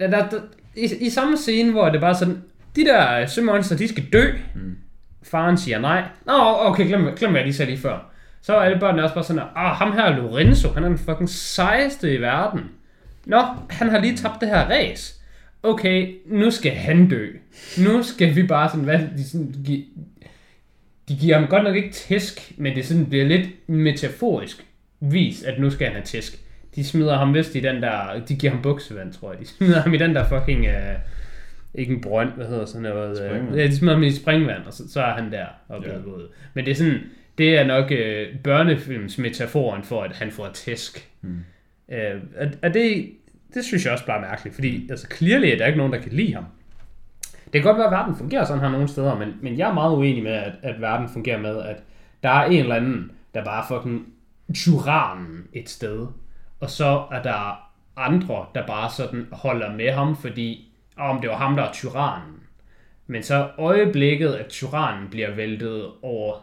der, der, der, i, i samme scene, hvor det bare sådan, de der sømonster, de skal dø. Mm. Faren siger nej. Nå, okay, glem, glem hvad jeg lige sagde lige før. Så er alle børnene også bare sådan, ah, ham her Lorenzo, han er den fucking sejeste i verden. Nå, han har lige tabt det her race. Okay, nu skal han dø. Nu skal vi bare sådan, hvad, de, sådan, de, de giver ham godt nok ikke tæsk, men det sådan bliver lidt metaforisk vis, at nu skal han have tæsk. De smider ham vist i den der, de giver ham buksevand, tror jeg. De smider ham i den der fucking, uh, ikke en brønd, hvad hedder sådan noget. Springvand. Uh, ja, de smider ham i springvand, og så, så er han der og Ja. blevet våd. Men det er sådan, det er nok øh, børnefilms metaforen for, at han får tæsk. Mm. Øh, og, og det, det synes jeg også bare er mærkeligt, fordi altså, clearly er der ikke nogen, der kan lide ham. Det kan godt være, at verden fungerer sådan her nogle steder, men, men jeg er meget uenig med, at, at verden fungerer med, at der er en eller anden, der bare er fucking tyrannen et sted, og så er der andre, der bare sådan holder med ham, fordi ah, om det var ham, der er tyrannen. Men så øjeblikket, at tyrannen bliver væltet over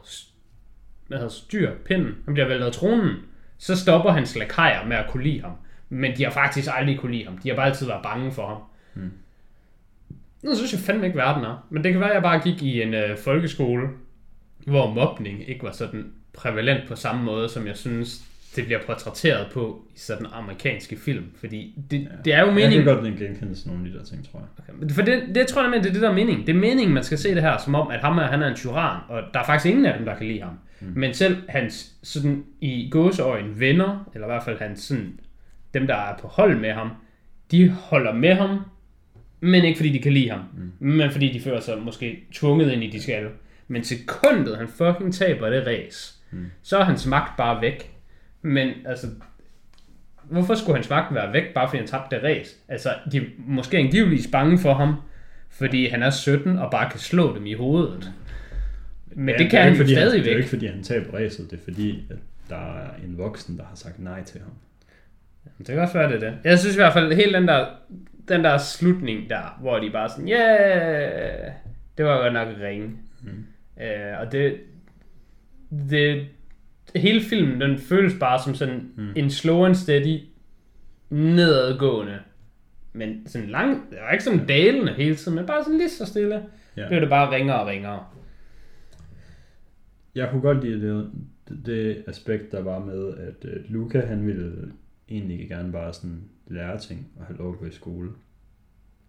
hvad hedder styr, pinden, han bliver væltet af tronen, så stopper hans lakajer med at kunne lide ham. Men de har faktisk aldrig kunne lide ham. De har bare altid været bange for ham. Hmm. Nu synes jeg fandme ikke, verden er. Men det kan være, at jeg bare gik i en øh, folkeskole, hvor mobning ikke var sådan prævalent på samme måde, som jeg synes, det bliver portrætteret på i sådan amerikanske film. Fordi det, ja. det er jo meningen... Jeg kan godt genkende sådan nogle af de der ting, tror jeg. Okay. For det, det tror jeg nemlig, det er det der er mening. Det er meningen, man skal se det her, som om, at ham er, han er en tyran, og der er faktisk ingen af dem, der kan lide ham. Mm. Men selv hans sådan i gåseøjen venner, eller i hvert fald hans sådan, dem, der er på hold med ham, de holder med ham, men ikke fordi de kan lide ham, mm. men fordi de føler sig måske tvunget ind i, de skal. Men sekundet, han fucking taber det race, mm. så er hans magt bare væk. Men altså, hvorfor skulle hans magt være væk, bare fordi han tabte det race? Altså, de er måske angiveligt bange for ham, fordi han er 17 og bare kan slå dem i hovedet. Men ja, det kan det han jo stadigvæk. Det er jo ikke, fordi han taber racet, det er fordi, at der er en voksen, der har sagt nej til ham. Det kan også være, det det. Jeg synes i hvert fald, hele den der, den der slutning der, hvor de bare sådan, yeah, det var godt nok ringe. Mm. Uh, og det, det, hele filmen, den føles bare som sådan mm. en slow and steady, nedadgående, men sådan lang, det var ikke sådan dalende hele tiden, men bare sådan lige så stille. Ja. Blev det bare ringere og ringere. Jeg kunne godt lide det, det aspekt, der var med, at uh, Luca, han ville egentlig gerne bare sådan lære ting og have lov at gå i skole.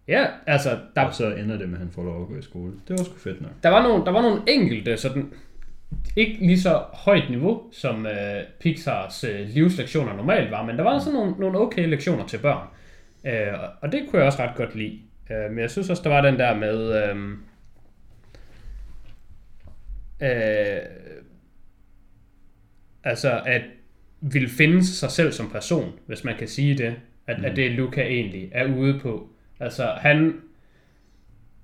Ja, altså... Der... Og så ender det med, at han får lov at gå i skole. Det var sgu fedt nok. Der var nogle, der var nogle enkelte sådan ikke lige så højt niveau, som øh, Pixars øh, livslektioner normalt var, men der var sådan nogle, nogle okay lektioner til børn. Øh, og det kunne jeg også ret godt lide. Øh, men jeg synes også, der var den der med... Øh, øh, altså, at vil finde sig selv som person, hvis man kan sige det, at, mm. at det Luca egentlig er ude på. Altså, han,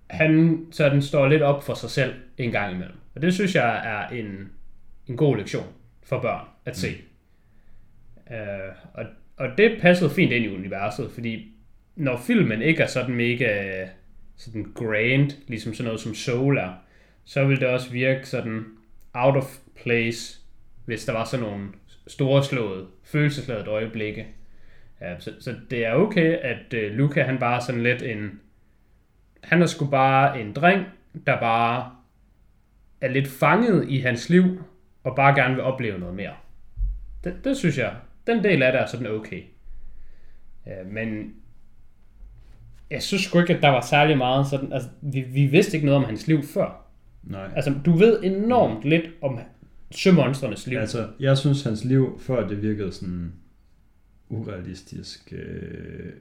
han sådan står lidt op for sig selv en gang imellem. Og det synes jeg er en, en god lektion for børn at se. Mm. Uh, og, og det passede fint ind i universet, fordi når filmen ikke er sådan mega sådan grand, ligesom sådan noget som Soul er, så vil det også virke sådan out of place, hvis der var sådan nogle storslået, følelsesladet øjeblikke. Ja, så, så det er okay, at uh, Luca han bare er sådan lidt en... Han er sgu bare en dreng, der bare er lidt fanget i hans liv, og bare gerne vil opleve noget mere. Det, det synes jeg, den del af det er sådan okay. Ja, men jeg synes sgu ikke, at der var særlig meget sådan, altså, vi, vi vidste ikke noget om hans liv før. Nej. Altså, du ved enormt lidt om sømonstrenes liv. Altså, jeg synes, hans liv før det virkede sådan urealistisk øh,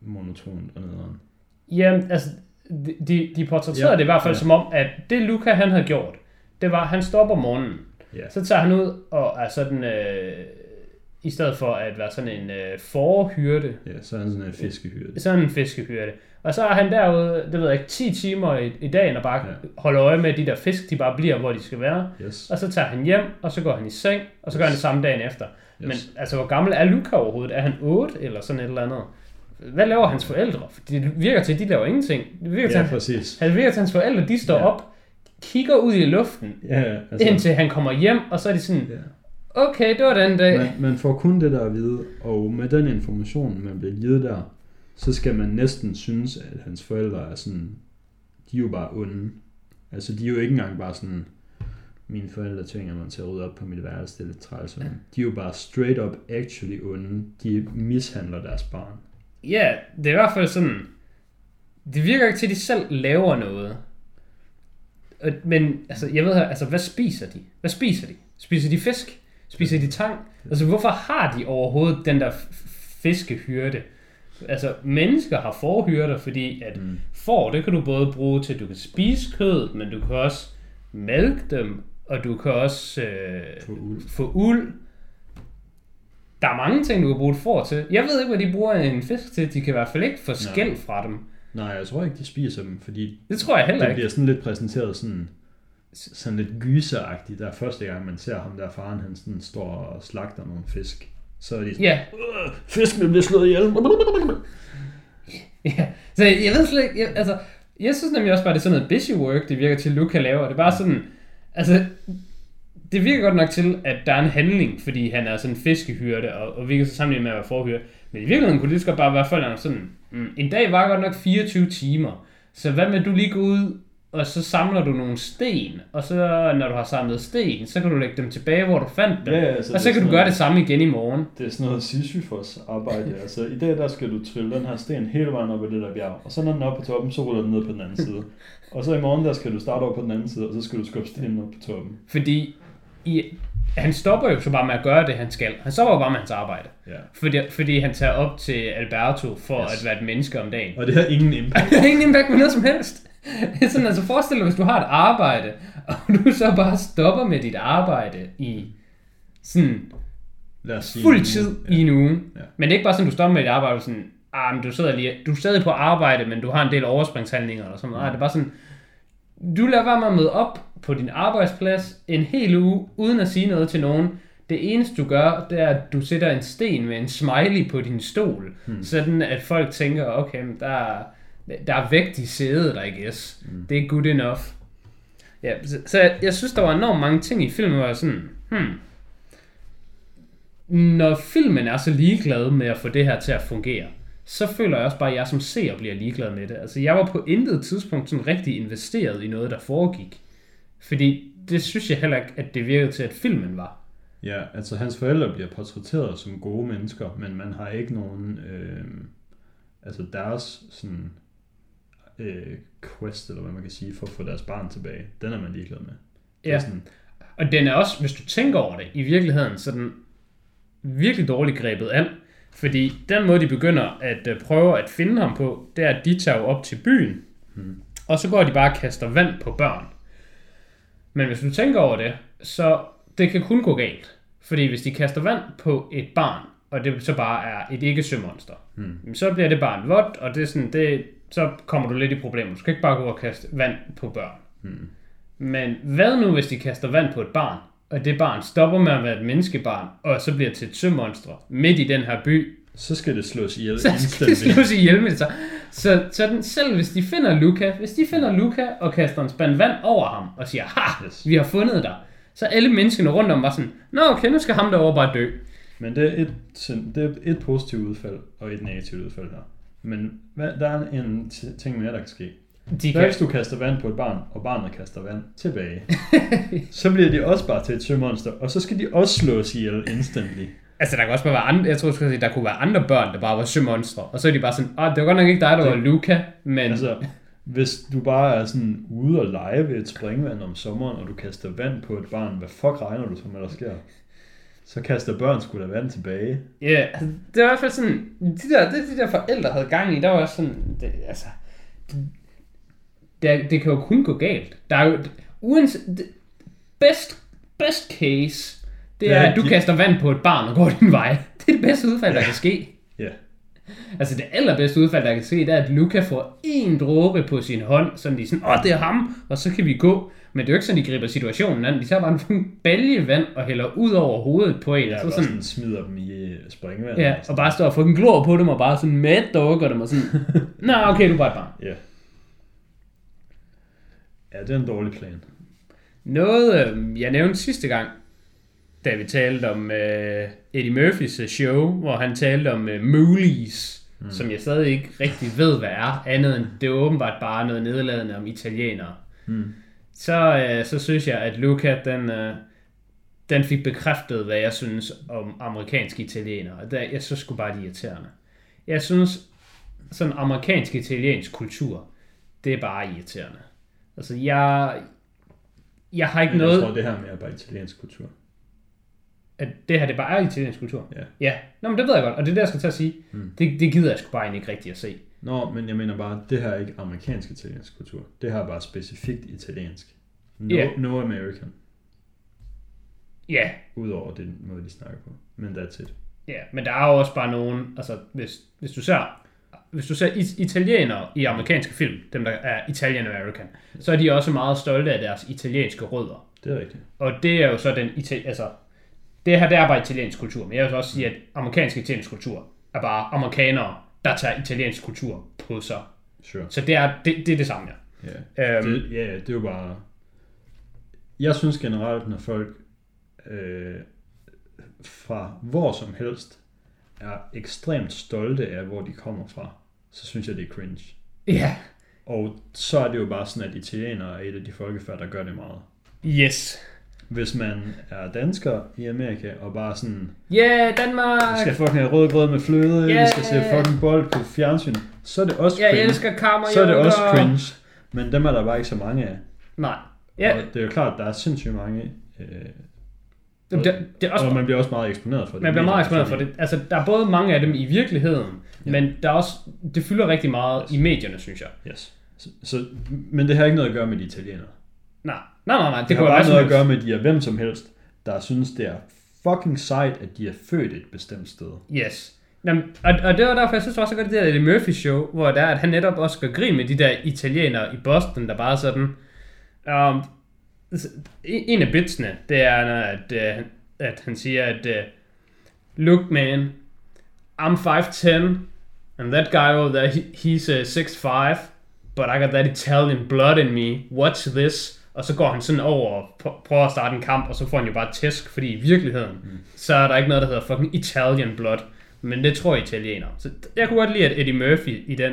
monotont og nederen. Ja, altså, de, de portrætterede ja, det i hvert fald ja. som om, at det Luca han havde gjort, det var, at han stopper morgenen. Ja. Så tager han ud og er sådan, øh, i stedet for at være sådan en øh, forhyrte. Ja, så er han sådan en fiskehyrde. Sådan en fiskehyrde. Og så er han derude, det ved jeg ikke, 10 timer i, i dagen og bare ja. holder øje med, at de der fisk, de bare bliver, hvor de skal være. Yes. Og så tager han hjem, og så går han i seng, og så yes. gør han det samme dagen efter. Yes. Men altså, hvor gammel er Luca overhovedet? Er han 8 eller sådan et eller andet? Hvad laver hans forældre? For det virker til, at de laver ingenting. Det virker ja, til, præcis. Han virker til, at hans forældre, de står ja. op, kigger ud i luften, ja, altså. indtil han kommer hjem, og så er de sådan, ja. Okay, det var den dag. Man, man får kun det der at vide, og med den information, man bliver givet der, så skal man næsten synes, at hans forældre er sådan, de er jo bare onde. Altså, de er jo ikke engang bare sådan, mine forældre tvinger mig til at rydde op på mit værelse, det er lidt træls. Ja. De er jo bare straight up actually onde. De mishandler deres barn. Ja, det er i hvert fald sådan, det virker ikke til, at de selv laver noget. Men altså, jeg ved her, altså, hvad spiser de? Hvad spiser de? Spiser de fisk? Spiser de tang? Altså, hvorfor har de overhovedet den der fiskehyrde? Altså, mennesker har forhyrter, fordi at mm. får, det kan du både bruge til, at du kan spise kød, men du kan også mælke dem, og du kan også øh, Få uld. få uld. Der er mange ting, du kan bruge et får til. Jeg ved ikke, hvad de bruger en fisk til. De kan i hvert fald ikke få skæld fra dem. Nej, jeg tror ikke, de spiser dem, fordi Det tror jeg heller det ikke. bliver sådan lidt præsenteret sådan, sådan lidt gyseragtigt. Der er første gang, man ser ham der faren, han sådan står og slagter nogle fisk. Så er de sådan, Ja, "Øh, fiskene bliver slået ihjel. ja. Så jeg ved slet ikke, jeg, altså, jeg synes nemlig også bare, det er sådan noget busy work, det virker til, Luca laver. Det er bare sådan, altså, det virker godt nok til, at der er en handling, fordi han er sådan en fiskehyrde, og, og virker så sammenlignet med at være forhyrde. Men i virkeligheden kunne det godt bare være, at han sådan, mm, en dag var godt nok 24 timer, så hvad med, at du lige går ud, og så samler du nogle sten, og så når du har samlet sten, så kan du lægge dem tilbage, hvor du fandt dem. Ja, altså, og så kan du gøre noget- det samme igen i morgen. Det er sådan noget Sisyfos arbejde. altså, i dag der skal du trille den her sten hele vejen op ad det der bjerg. Og så når den er oppe på toppen, så ruller den ned på den anden side. Og så i morgen der skal du starte over på den anden side, og så skal du skubbe stenen op på toppen. Fordi i, han stopper jo så bare med at gøre det, han skal. Han stopper jo bare med hans arbejde. Ja. Fordi, fordi han tager op til Alberto for yes. at være et menneske om dagen. Og det har ingen impact. Det har ingen impact på noget som helst. Det er sådan, altså forestil dig, hvis du har et arbejde, og du så bare stopper med dit arbejde i sådan Lad os sige fuld nu. tid Ja. i en uge. Ja. Men det er ikke bare sådan, du stopper med dit arbejde og sådan, ah, men du, sidder lige, du er stadig på arbejde, men du har en del overspringshandlinger eller sådan noget. Nej, det er bare sådan, du lader være med at møde op på din arbejdsplads en hel uge, uden at sige noget til nogen. Det eneste du gør, det er, at du sætter en sten med en smiley på din stol, hmm. sådan at folk tænker, okay, men der, er- der er vægt i sædet, I guess. Hmm. Det er good enough. Ja, så, så jeg, jeg synes, der var enormt mange ting i filmen, hvor jeg sådan, hmm, når filmen er så ligeglad med at få det her til at fungere, så føler jeg også bare, at jeg som seer bliver ligeglad med det. Altså, jeg var på intet tidspunkt sådan rigtig investeret i noget, der foregik. Fordi det synes jeg heller ikke, at det virkede til, at filmen var. Ja, altså hans forældre bliver portrætteret som gode mennesker, men man har ikke nogen, øh, altså deres sådan, øh, quest, eller hvad man kan sige, for at få deres barn tilbage, den er man ligeglad med. Det er Ja. sådan, Og den er også, hvis du tænker over det, i virkeligheden, så den virkelig dårligt grebet an. Fordi den måde, de begynder at øh, prøve at finde ham på, det er, at de tager op til byen, hmm. og så går de bare og kaster vand på børn. Men hvis du tænker over det, så det kan kun gå galt. Fordi hvis de kaster vand på et barn, og det så bare er et ikke sømonster, hmm. så bliver det barn vådt, og det er sådan, det, så kommer du lidt i problemer. Du skal ikke bare gå og kaste vand på børn. Men hvad nu, hvis de kaster vand på et barn, og det barn stopper med at være et menneskebarn, og så bliver til et sømonster midt i den her by, så skal det slås ihjel så skal det slås ihjel med det så. Så, den, selv hvis de finder Luca, hvis de finder Luca og kaster en spand vand over ham, og siger, ha, Yes. vi har fundet dig, så alle menneskene rundt om var sådan, nå okay, nu skal ham derovre bare dø. Men det er, et, det er et positivt udfald, og et negativt udfald her. Men hvad, der er en ting mere, der kan ske. De Hvad kan, hvis du kaster vand på et barn, og barnet kaster vand tilbage? så bliver de også bare til et sømonster, og så skal de også slås ihjel instantly. altså der kan også bare være andre, jeg tror, sige, der kunne være andre børn, der bare var sømonstre, og så er de bare sådan, ah, det var godt nok ikke dig, der var Luca, men Altså, hvis du bare er sådan ude og lege ved et springvand om sommeren, og du kaster vand på et barn, hvad fuck regner du så med, der sker? Så kaster børn sgu da vand tilbage. Ja, altså, det var i hvert fald sådan, de der, det, de der forældre havde gang i, der var også sådan, det, altså, det, det, kan jo kun gå galt. Der er jo, uans, det, best, best case, det er, Ja, at du de- kaster vand på et barn og går din vej. Det er det bedste udfald, der kan ske. Ja. Altså det allerbedste udfald, der kan ske, det er, at Luca får en dråbe på sin hånd, sådan er sådan, åh, det er ham, og så kan vi gå. Men det er jo ikke sådan, de griber situationen an. De tager bare en balje vand og hælder ud over hovedet på en. Ja, og og så sådan, sådan, smider dem i øh, springvand. Ja, og bare står og fucking glor på dem, og bare sådan mad dogger dem, og sådan, Nå, okay, du er bare et barn. Ja. Ja, det er en dårlig plan. Noget, øh, jeg nævnte sidste gang, da vi talte om øh, Eddie Murphys øh, show, hvor han talte om øh, Moolies, mm. som jeg stadig ikke rigtig ved, hvad er, andet end det er åbenbart bare noget nedladende om italienere. Mm. Så, øh, så synes jeg, at Luca, den, øh, den fik bekræftet, hvad jeg synes om amerikanske italienere. Og der, jeg synes sgu bare, de er irriterende. Jeg synes, sådan amerikansk italiensk kultur, det er bare irriterende. Altså, jeg, jeg har ikke Men noget... jeg tror, det her er bare italiensk kultur. at det her det bare er italiensk kultur. Ja. Ja, Nå, men det ved jeg godt, og det er det, jeg skal til at sige. Mm. Det, det gider jeg sgu bare egentlig ikke rigtig at se. Nå, men jeg mener bare, det her er ikke amerikansk italiensk kultur. Det her er bare specifikt italiensk. No, Ja. no American. Ja, Udover den måde, de snakker på. Men that's it. ja, men der er jo også bare nogen, altså hvis, hvis du ser hvis du ser it- italienere i amerikanske film, dem der er Italian American, så er de også meget stolte af deres italienske rødder. Det er rigtigt. Og det er jo så den, ita- altså, det her, det er bare italiensk kultur, men jeg vil så også sige, at amerikansk italiensk kultur er bare amerikanere, der tager italiensk kultur på sig. Sure. Så det er det, det, er det samme, ja. Ja. Øhm, Det, ja, det er jo bare... Jeg synes generelt, når folk øh, fra hvor som helst er ekstremt stolte af, hvor de kommer fra, så synes jeg, det er cringe. Ja, Og så er det jo bare sådan, at italienere er et af de folkefærd, der gør det meget. yes. Hvis man er dansker i Amerika, og bare sådan, Yeah, Danmark! vi skal fucking have rød grød med fløde, Yeah. vi skal se fucking bold på fjernsyn, så er det også Jeg cringe. elsker kammer, så er det også cringe. Men dem er der bare ikke så mange af. Nej. Ja. Ja, Og det er jo klart, at der er sindssygt mange. Øh, det, det, det er også og man bliver også meget eksponeret for det. Man bliver meget eksponeret for det. Altså, der er både mange af dem i virkeligheden, Ja. ja. men der er også, det fylder rigtig meget Yes. i medierne, synes jeg. Yes. Så, så, men det har ikke noget at gøre med de italienere. Nej, nej, nej, nej. Det, Det, har bare noget at gøre med, at de er hvem som helst, der synes, det er fucking sejt, at de er født et bestemt sted. Yes. Jamen, og, og det var derfor, jeg synes også godt, det der Eddie Murphy show, hvor der er, at han netop også gør grin med de der italienere i Boston, der bare sådan... Um, en af bitsene, det er, at, uh, at han siger, at uh, Look man, I'm 5'10, and that guy over there, he, he's uh, 6'5, but I got that Italian blood in me, watch this. Og så går han sådan over og pr- prøver at starte en kamp, og så får han jo bare tæsk, fordi i virkeligheden, mm. så er der ikke noget, der hedder fucking Italian blood. Men det tror jeg italiener. Så jeg kunne godt lide, at Eddie Murphy i den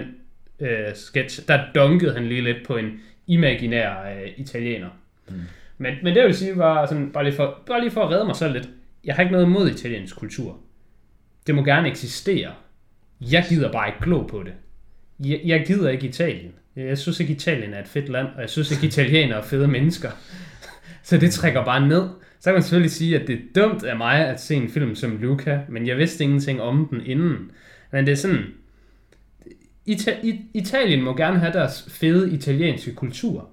øh, sketch, der dunkede han lige lidt på en imaginær øh, italiener. Mm. Men, men det vil sige, var sådan, bare, lige for, bare lige for at redde mig selv lidt. Jeg har ikke noget imod italiensk kultur. Det må gerne eksistere. Jeg gider bare ikke glo på det. Jeg, jeg gider ikke Italien. Jeg synes ikke, Italien er et fedt land, og jeg synes ikke, italienere er fede mennesker. Så det trækker bare ned. Så kan man selvfølgelig sige, at det er dumt af mig at se en film som Luca, men jeg vidste ingenting om den inden. Men det er sådan... Ita- I- Italien må gerne have deres fede italienske kultur.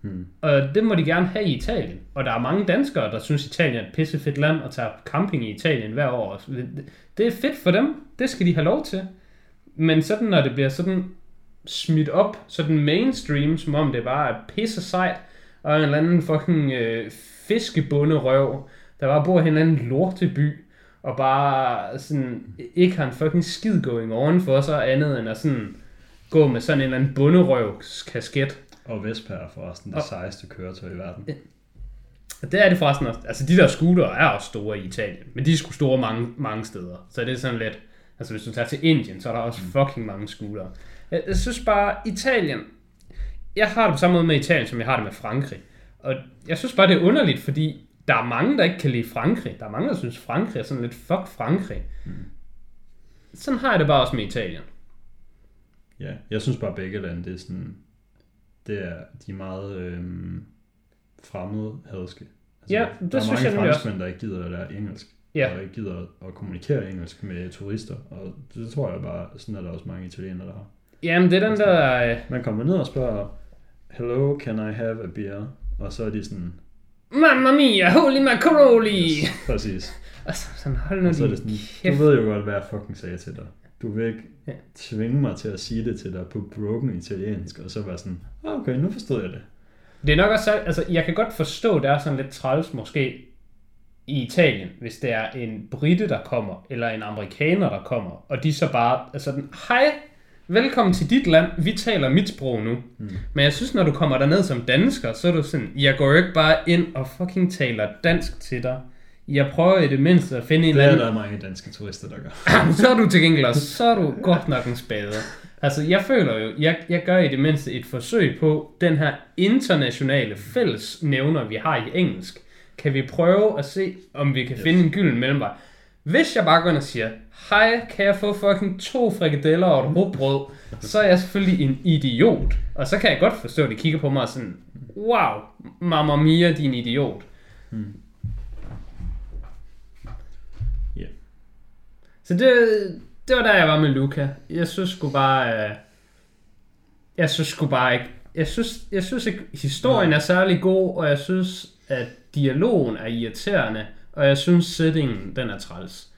Hmm. Og det må de gerne have i Italien. Og der er mange danskere, der synes, Italien er et pissefedt land og tager camping i Italien hver år. Det- Det er fedt for dem. Det skal de have lov til. Men sådan, når det bliver sådan smidt op, sådan mainstream, som om det bare er pisse sejt, og en eller anden fucking øh, fiskebunderøv, der bare bor i en eller anden lorteby, og bare sådan, ikke har en fucking skid going on for sig, andet end at sådan gå med sådan en eller anden bunderøvs kasket. Og Vespa er forresten det Og- sejeste køretøj i verden. Og det er det forresten også. Altså, de der scooter er også store i Italien, men de er sgu store mange, mange steder. Så det er sådan lidt... Altså, hvis du tager til Indien, så er der også fucking mange scooter. Jeg, jeg synes bare, Italien... Jeg har det på samme måde med Italien, som jeg har det med Frankrig. Og jeg synes bare, det er underligt, fordi der er mange, der ikke kan lide Frankrig. Der er mange, der synes, Frankrig er sådan lidt fuck Frankrig. Sådan har jeg det bare også med Italien. Ja, jeg synes bare, begge lande, det er sådan... Det er, de er meget øhm, fremmede hadske. Altså, Ja, det der er synes mange jeg franskmænd, der ikke gider at lære engelsk. Ja. Og ikke gider at kommunikere engelsk med turister. Og det tror jeg bare, sådan er der også mange italienere, der har. Jamen, det er den der... Øh, Man kommer ned og spørger, Hello, can I have a beer? Og så er de sådan, Mamma mia, holy macaroni! præcis. Og så sådan, hold nu Og så er det sådan, kæft. du ved jo godt, hvad jeg fucking sagde til dig. Du vil ikke Ja. tvinge mig til at sige det til dig på broken italiensk, og så være sådan, ah, okay, nu forstod jeg det. Det er nok også, altså jeg kan godt forstå, det er sådan lidt træls måske i Italien, hvis det er en brite, der kommer, eller en amerikaner, der kommer, og de så bare er sådan, hej, velkommen til dit land, vi taler mit sprog nu. Mm. Men jeg synes, når du kommer derned som dansker, så er du sådan, jeg går jo ikke bare ind og fucking taler dansk til dig. Jeg prøver i det mindste at finde en Det eller er anden der mange danske turister, der gør. Så er du til gengæld også, så er du godt nok en spade. Altså, jeg føler jo, jeg, jeg gør i det mindste et forsøg på den her internationale fællesnævner, vi har i engelsk. Kan vi prøve at se, om vi kan yes. finde en gylden mellemvej? Hvis jeg bare går ind og siger, hej, kan jeg få fucking to frikadeller og et rugbrød, så er jeg selvfølgelig en idiot. Og så kan jeg godt forstå, at de kigger på mig og sådan, wow, mamma mia, din idiot. Ja. Så det, det var der, jeg var med Luca. Jeg synes sgu bare... Øh, jeg synes sgu bare ikke... jeg synes, jeg synes ikke, historien er særlig god, og jeg synes, at dialogen er irriterende, og jeg synes, settingen, den er træls.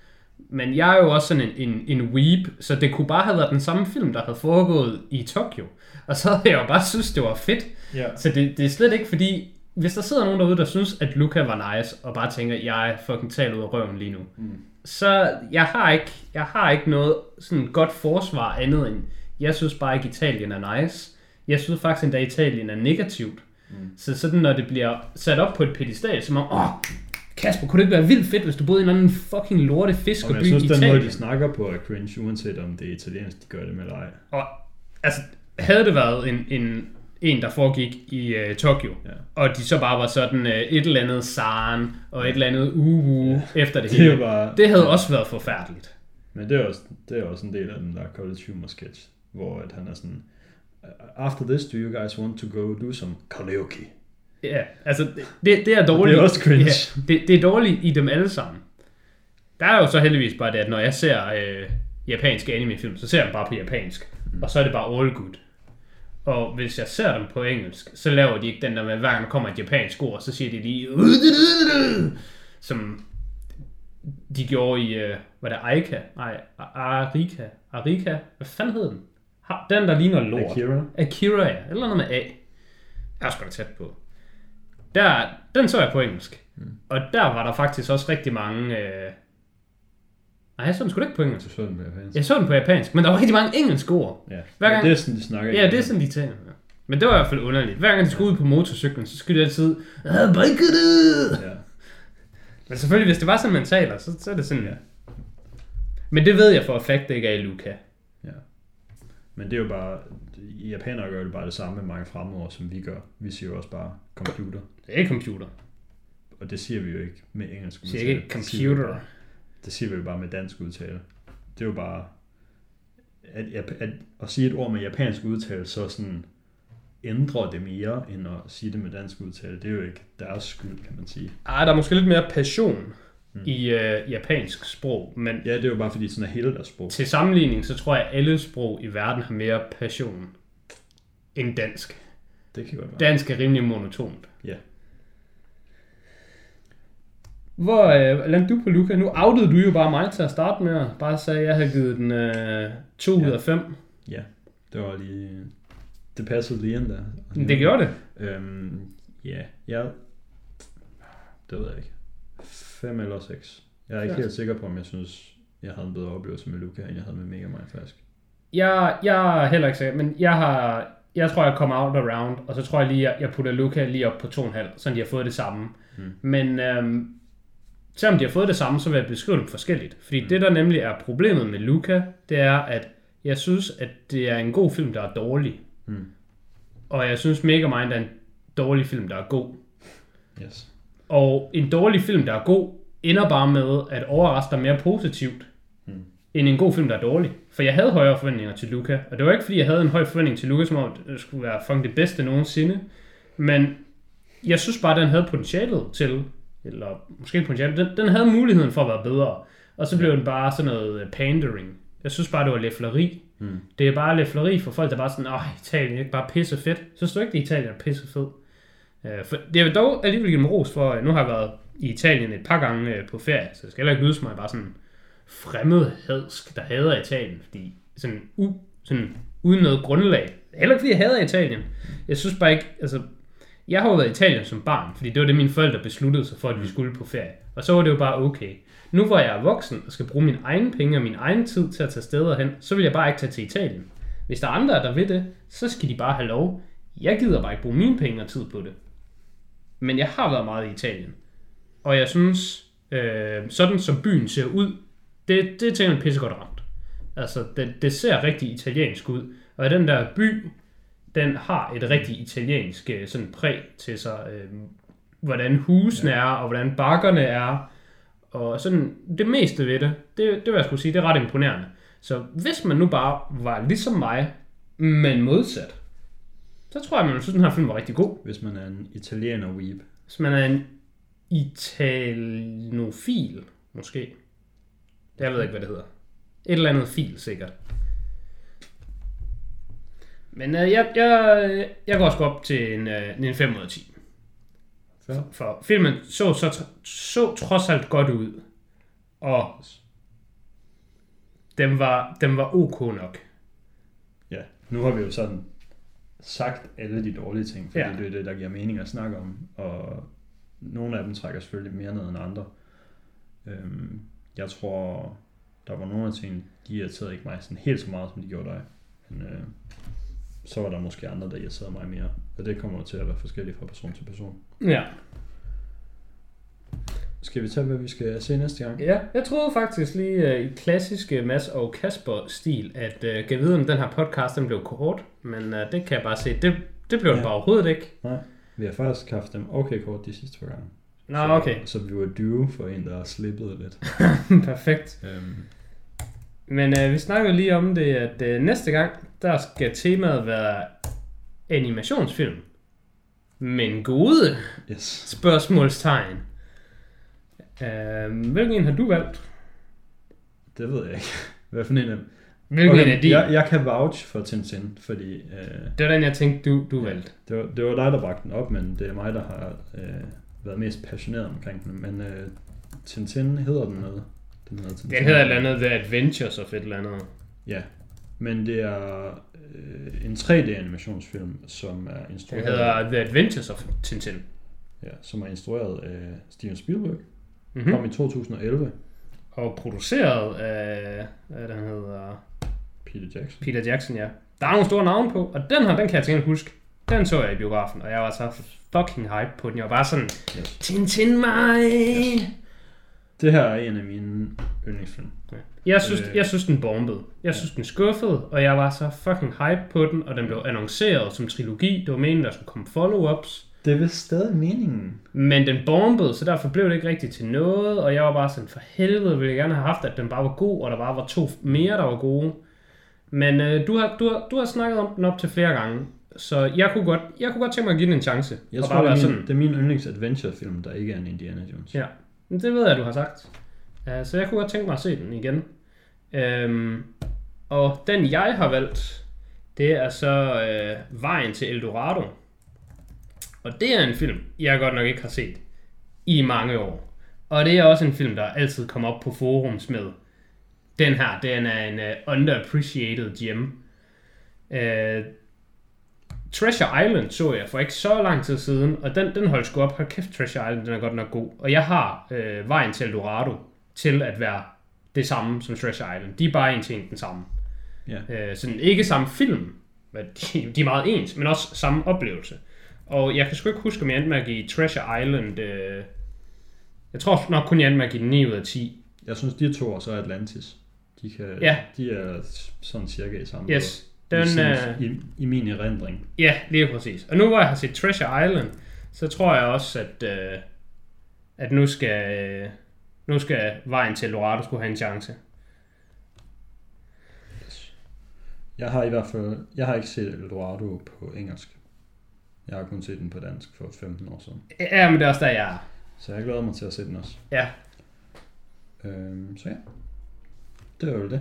Men jeg er jo også sådan en, en, en weep, så det kunne bare have været den samme film, der havde foregået i Tokyo. Og så havde jeg jo bare synes, det var fedt. Ja. Så det, det er slet ikke fordi, hvis der sidder nogen derude, der synes, at Luca var nice, og bare tænker, jeg er fucking talt ud af røven lige nu, mm. så jeg har, ikke, jeg har ikke noget sådan godt forsvar andet end, jeg synes bare ikke, Italien er nice. Jeg synes faktisk endda, Italien er negativt. Mm. Så sådan, når det bliver sat op på et pedestal, som om, åh, Kasper, kunne det ikke være vildt fedt, hvis du boede i en eller anden fucking lorte fiskerby jeg i synes, den Italien? måde, de snakker på, er cringe, uanset om det er italiensk, de gør det med eller ej. Og altså, havde det været en, en, en der foregik i uh, Tokyo, Ja. og de så bare var sådan uh, et eller andet Saren og et eller andet uhu ja. efter det Det hele, bare... det havde også været forfærdeligt. Men det er også, det er også en del af den der college humor sketch, hvor at han er sådan, After this, do you guys want to go do some karaoke? Ja, altså, det, det er dårligt. Det er også cringe. Ja, det, det er dårligt i dem alle sammen. Der er jo så heldigvis bare det, at når jeg ser øh, japanske animefilm, så ser jeg dem bare på japansk. Mm. Og så er det bare all good. Og hvis jeg ser dem på engelsk, så laver de ikke den der med, hver gang der kommer et japansk ord, så siger de lige... Som de gjorde i, øh, hvad er det, Aika? Nej, Arika. Arika? Hvad fanden hed den? Den, der ligner lort. Akira? Akira, ja. Eller noget med A. Jeg er sgu da tæt på. Der, den så jeg på engelsk. Mm. Og der var der faktisk også rigtig mange... Øh... Nej, jeg så den sgu da ikke på engelsk. Så så den på japansk. Jeg så den på japansk, men der var rigtig mange engelske ord. Ja, Hver ja gang- det er sådan, de snakker. Ja, det er sådan, de tænker. Men det var i hvert fald underligt. Hver gang de skulle ud på motorcyklen, så skulle de altid... "Ah! Ja. Men selvfølgelig, hvis det var sådan, man taler, så, så er det sådan, ja. Men det ved jeg for at fact, det ikke er i Luca. ja. Men det er jo bare, japanere gør jo bare det samme med mange fremmedord, som vi gør. Vi siger jo også bare computer. Det er ikke computer. Og det siger vi jo ikke med engelsk Det siger udtale. ikke Det siger vi computer. bare- Det siger vi jo bare med dansk udtale. Det er jo bare... At, at, at, at sige et ord med japansk udtale, så sådan ændrer det mere, end at sige det med dansk udtale. Det er jo ikke deres skyld, kan man sige. Ej, der er måske lidt mere passion mm. i øh, japansk sprog, men Ja, det er jo bare fordi, sådan er hele deres sprog. til sammenligning, så tror jeg, at alle sprog i verden har mere passion end dansk. Det kan godt være. Dansk er rimelig monotont. Ja. Hvor øh, landte du på Luca? Nu outede du jo bare mig til at starte med, og bare sagde, at jeg havde givet den øh, 2 ud Ja. af 5. Ja, det var lige... Det passede lige ind der. Det gjorde det. Øhm, ja, jeg... Det ved jeg ikke. 5 eller 6. Jeg er ikke Ja. helt sikker på, om jeg synes, jeg havde en bedre oplevelse med Luca, end jeg havde med Mega Man faktisk. Jeg, jeg er heller ikke sikker, men jeg har... Jeg tror, jeg kommer out around, og så tror jeg lige, at jeg putter Luca lige op på 2,5, så de har fået det samme. Mm. Men øhm, selvom de har fået det samme, så vil jeg beskrive dem forskelligt. Fordi mm. det, der nemlig er problemet med Luca, det er, at jeg synes, at det er en god film, der er dårlig. Mm. Og jeg synes Megamind er en dårlig film, der er god. Yes. Og en dårlig film, der er god, ender bare med at overraske dig mere positivt, Mm. end en god film, der er dårlig. For jeg havde højere forventninger til Luca, og det var ikke, fordi jeg havde en høj forventning til Luca, som om det skulle være fucking det bedste nogensinde. Men jeg synes bare, den havde potentialet til, eller måske ikke potentialet, den, den havde muligheden for at være bedre. Og så blev den bare sådan noget øh, pandering. Jeg synes bare, det var læfleri. Mm. Det er bare læfleri for folk, der bare sådan, åh, Italien er ikke bare pisse fedt. Så synes du ikke, at Italien er pisse fed? Øh, for det er dog alligevel give dem ros for, nu har jeg været i Italien et par gange øh, på ferie, så det skal heller ikke lyde som, jeg bare sådan fremmedhadsk, der hader Italien, fordi sådan, u, sådan uden noget grundlag. Heller ikke fordi jeg hader Italien. Jeg synes bare ikke, altså, jeg har jo været i Italien som barn, fordi det var det, mine forældre besluttede sig for, at vi skulle på ferie. Og så var det jo bare okay. Nu hvor jeg er voksen og skal bruge mine egne penge og min egen tid til at tage steder hen, så vil jeg bare ikke tage til Italien. Hvis der er andre, der vil det, så skal de bare have lov. Jeg gider bare ikke bruge mine penge og tid på det. Men jeg har været meget i Italien. Og jeg synes, øh, sådan som byen ser ud, det, det er til pissegodt ramt. Altså, det, det ser rigtig italiensk ud. Og den der by, den har et rigtig italiensk øh, sådan præg til sig. Øh, hvordan husene ja. er, og hvordan bakkerne er. Og sådan det meste ved det, det, det vil jeg skulle sige, det er ret imponerende. Så hvis man nu bare var ligesom mig, men modsat, så tror jeg, man synes, den her film var rigtig god. Hvis man er en italiener weeb. Hvis man er en italofil, måske. Jeg ved ikke, hvad det hedder. Et eller andet fil, sikkert. Men øh, jeg, jeg, jeg går sgu op til en, øh, en 5 ud af 10. Fair. For filmen så, så, så trods alt godt ud. Og den var, den var ok nok. Ja, nu har vi jo sådan sagt alle de dårlige ting, fordi Ja. det er det, der giver mening at snakke om, og nogle af dem trækker selvfølgelig mere ned end andre. Øhm, jeg tror, der var nogle af tingene, de irriterede ikke mig sådan helt så meget, som de gjorde dig. Men øh, så var der måske andre, der irriterede mig mere. Og det kommer til at være forskelligt fra person til person. Ja. Skal vi tage, hvad vi skal se næste gang? ja. Jeg troede faktisk lige uh, i klassisk uh, Mads og Kasper-stil, at uh, kan vide, om den her podcast den blev kort. Men uh, det kan jeg bare se. Det, det blev den Ja. bare overhovedet ikke. Vi har faktisk haft dem okay kort de sidste par gange. Nå, så, okay. Så vi var due for en, der har slippet lidt. Perfekt. Øhm, Men uh, vi snakker lige om det, at uh, næste gang, der skal temaet være animationsfilm. Men gode yes. spørgsmålstegn. Uh, hvilken en har du valgt? Det ved jeg ikke. Hvad for en af? Hvilken okay, en er din? jeg, jeg kan vouch for Tintin, fordi øh, Det var den, jeg tænkte, du, du valgte. det, var, det var dig, der bragte den op, men det er mig, der har øh, været mest passioneret omkring den. Men øh, Tintin hedder den noget. Den hedder, Tintin. Den hedder et eller andet The Adventures of et eller andet. Ja, men det er øh, en 3D-animationsfilm, som er Den instrueret, hedder The Adventures of Tintin. ja, som er instrueret af Steven Spielberg. Mm-hmm. Kom i 2011. Og produceret af, hvad den hedder, Peter Jackson. Peter Jackson, ja. Der er nogle store navne på, og den her, den kan jeg tænke huske. Den så jeg i biografen, og jeg var så fucking hype på den. Jeg var bare sådan, Yes. Tintin mig! Det her er en af mine yndlingsfilm. Jeg synes, Øh. jeg synes den bombede. Jeg synes, den skuffede, og jeg var så fucking hype på den, og den blev annonceret som trilogi. Det var meningen, der skulle komme follow-ups. Det er vist stadig meningen. Men den bombede, så derfor blev det ikke rigtigt til noget, og jeg var bare sådan, for helvede ville jeg gerne have haft, at den bare var god, og der bare var to mere, der var gode. Men øh, du, har, du, har, du har snakket om den op til flere gange, så jeg kunne godt, jeg kunne godt tænke mig at give den en chance. Jeg og tror, bare det er, min, det er min yndlings adventure-film, der ikke er en Indiana Jones. Ja. Men det ved jeg, du har sagt. Uh, så jeg kunne godt tænke mig at se den igen. Øhm, og den, jeg har valgt, det er så øh, Vejen til Eldorado. Og det er en film, jeg godt nok ikke har set i mange år. Og det er også en film, der altid kommer op på forums med. Den her, den er en uh, underappreciated gem. Uh, Treasure Island så jeg for ikke så lang tid siden, og den, den holdt sgu op. Hold kæft, Treasure Island, den er godt nok god. Og jeg har øh, Vejen til Eldorado til at være det samme som Treasure Island. De er bare en ting den samme. Ja. Øh, sådan ikke samme film, men de, de er meget ens, men også samme oplevelse. Og jeg kan sgu ikke huske, om jeg endte med at give Treasure Island... Øh, jeg tror nok kun, jeg endte med at give den 9 ud af 10. Jeg synes, de to og så Atlantis, de, kan, Ja. de er sådan cirka i samme Yes, den, I, øh, sin- i, I min erindring. Ja, lige præcis. Og nu hvor jeg har set Treasure Island, så tror jeg også, at, øh, at nu skal øh, nu skal vejen til Lorado skulle have en chance. Jeg har i hvert fald, jeg har ikke set Eldorado på engelsk. Jeg har kun set den på dansk for 15 år siden. Ja, men det er også der, jeg er. Så jeg glæder mig til at se den også. Ja, Øhm, så ja, det var jo det.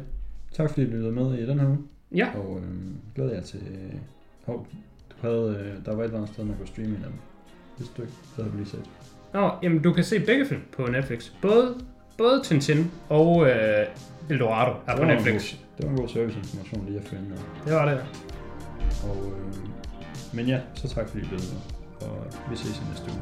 Tak fordi du lyttede med i den her uge. ja. Og øhm, glæder jeg til... Hov, du havde, øh, der var et eller andet sted, man kunne streame en af dem. Hvis du ikke, det havde lige set. Nå, jamen du kan se begge film på Netflix. Både, både Tintin og øh, Eldorado er på Netflix. god- Det var en god serviceinformation lige at finde. Det var det. Og, øh, men ja, så tak fordi I blev med, og vi ses i næste uge.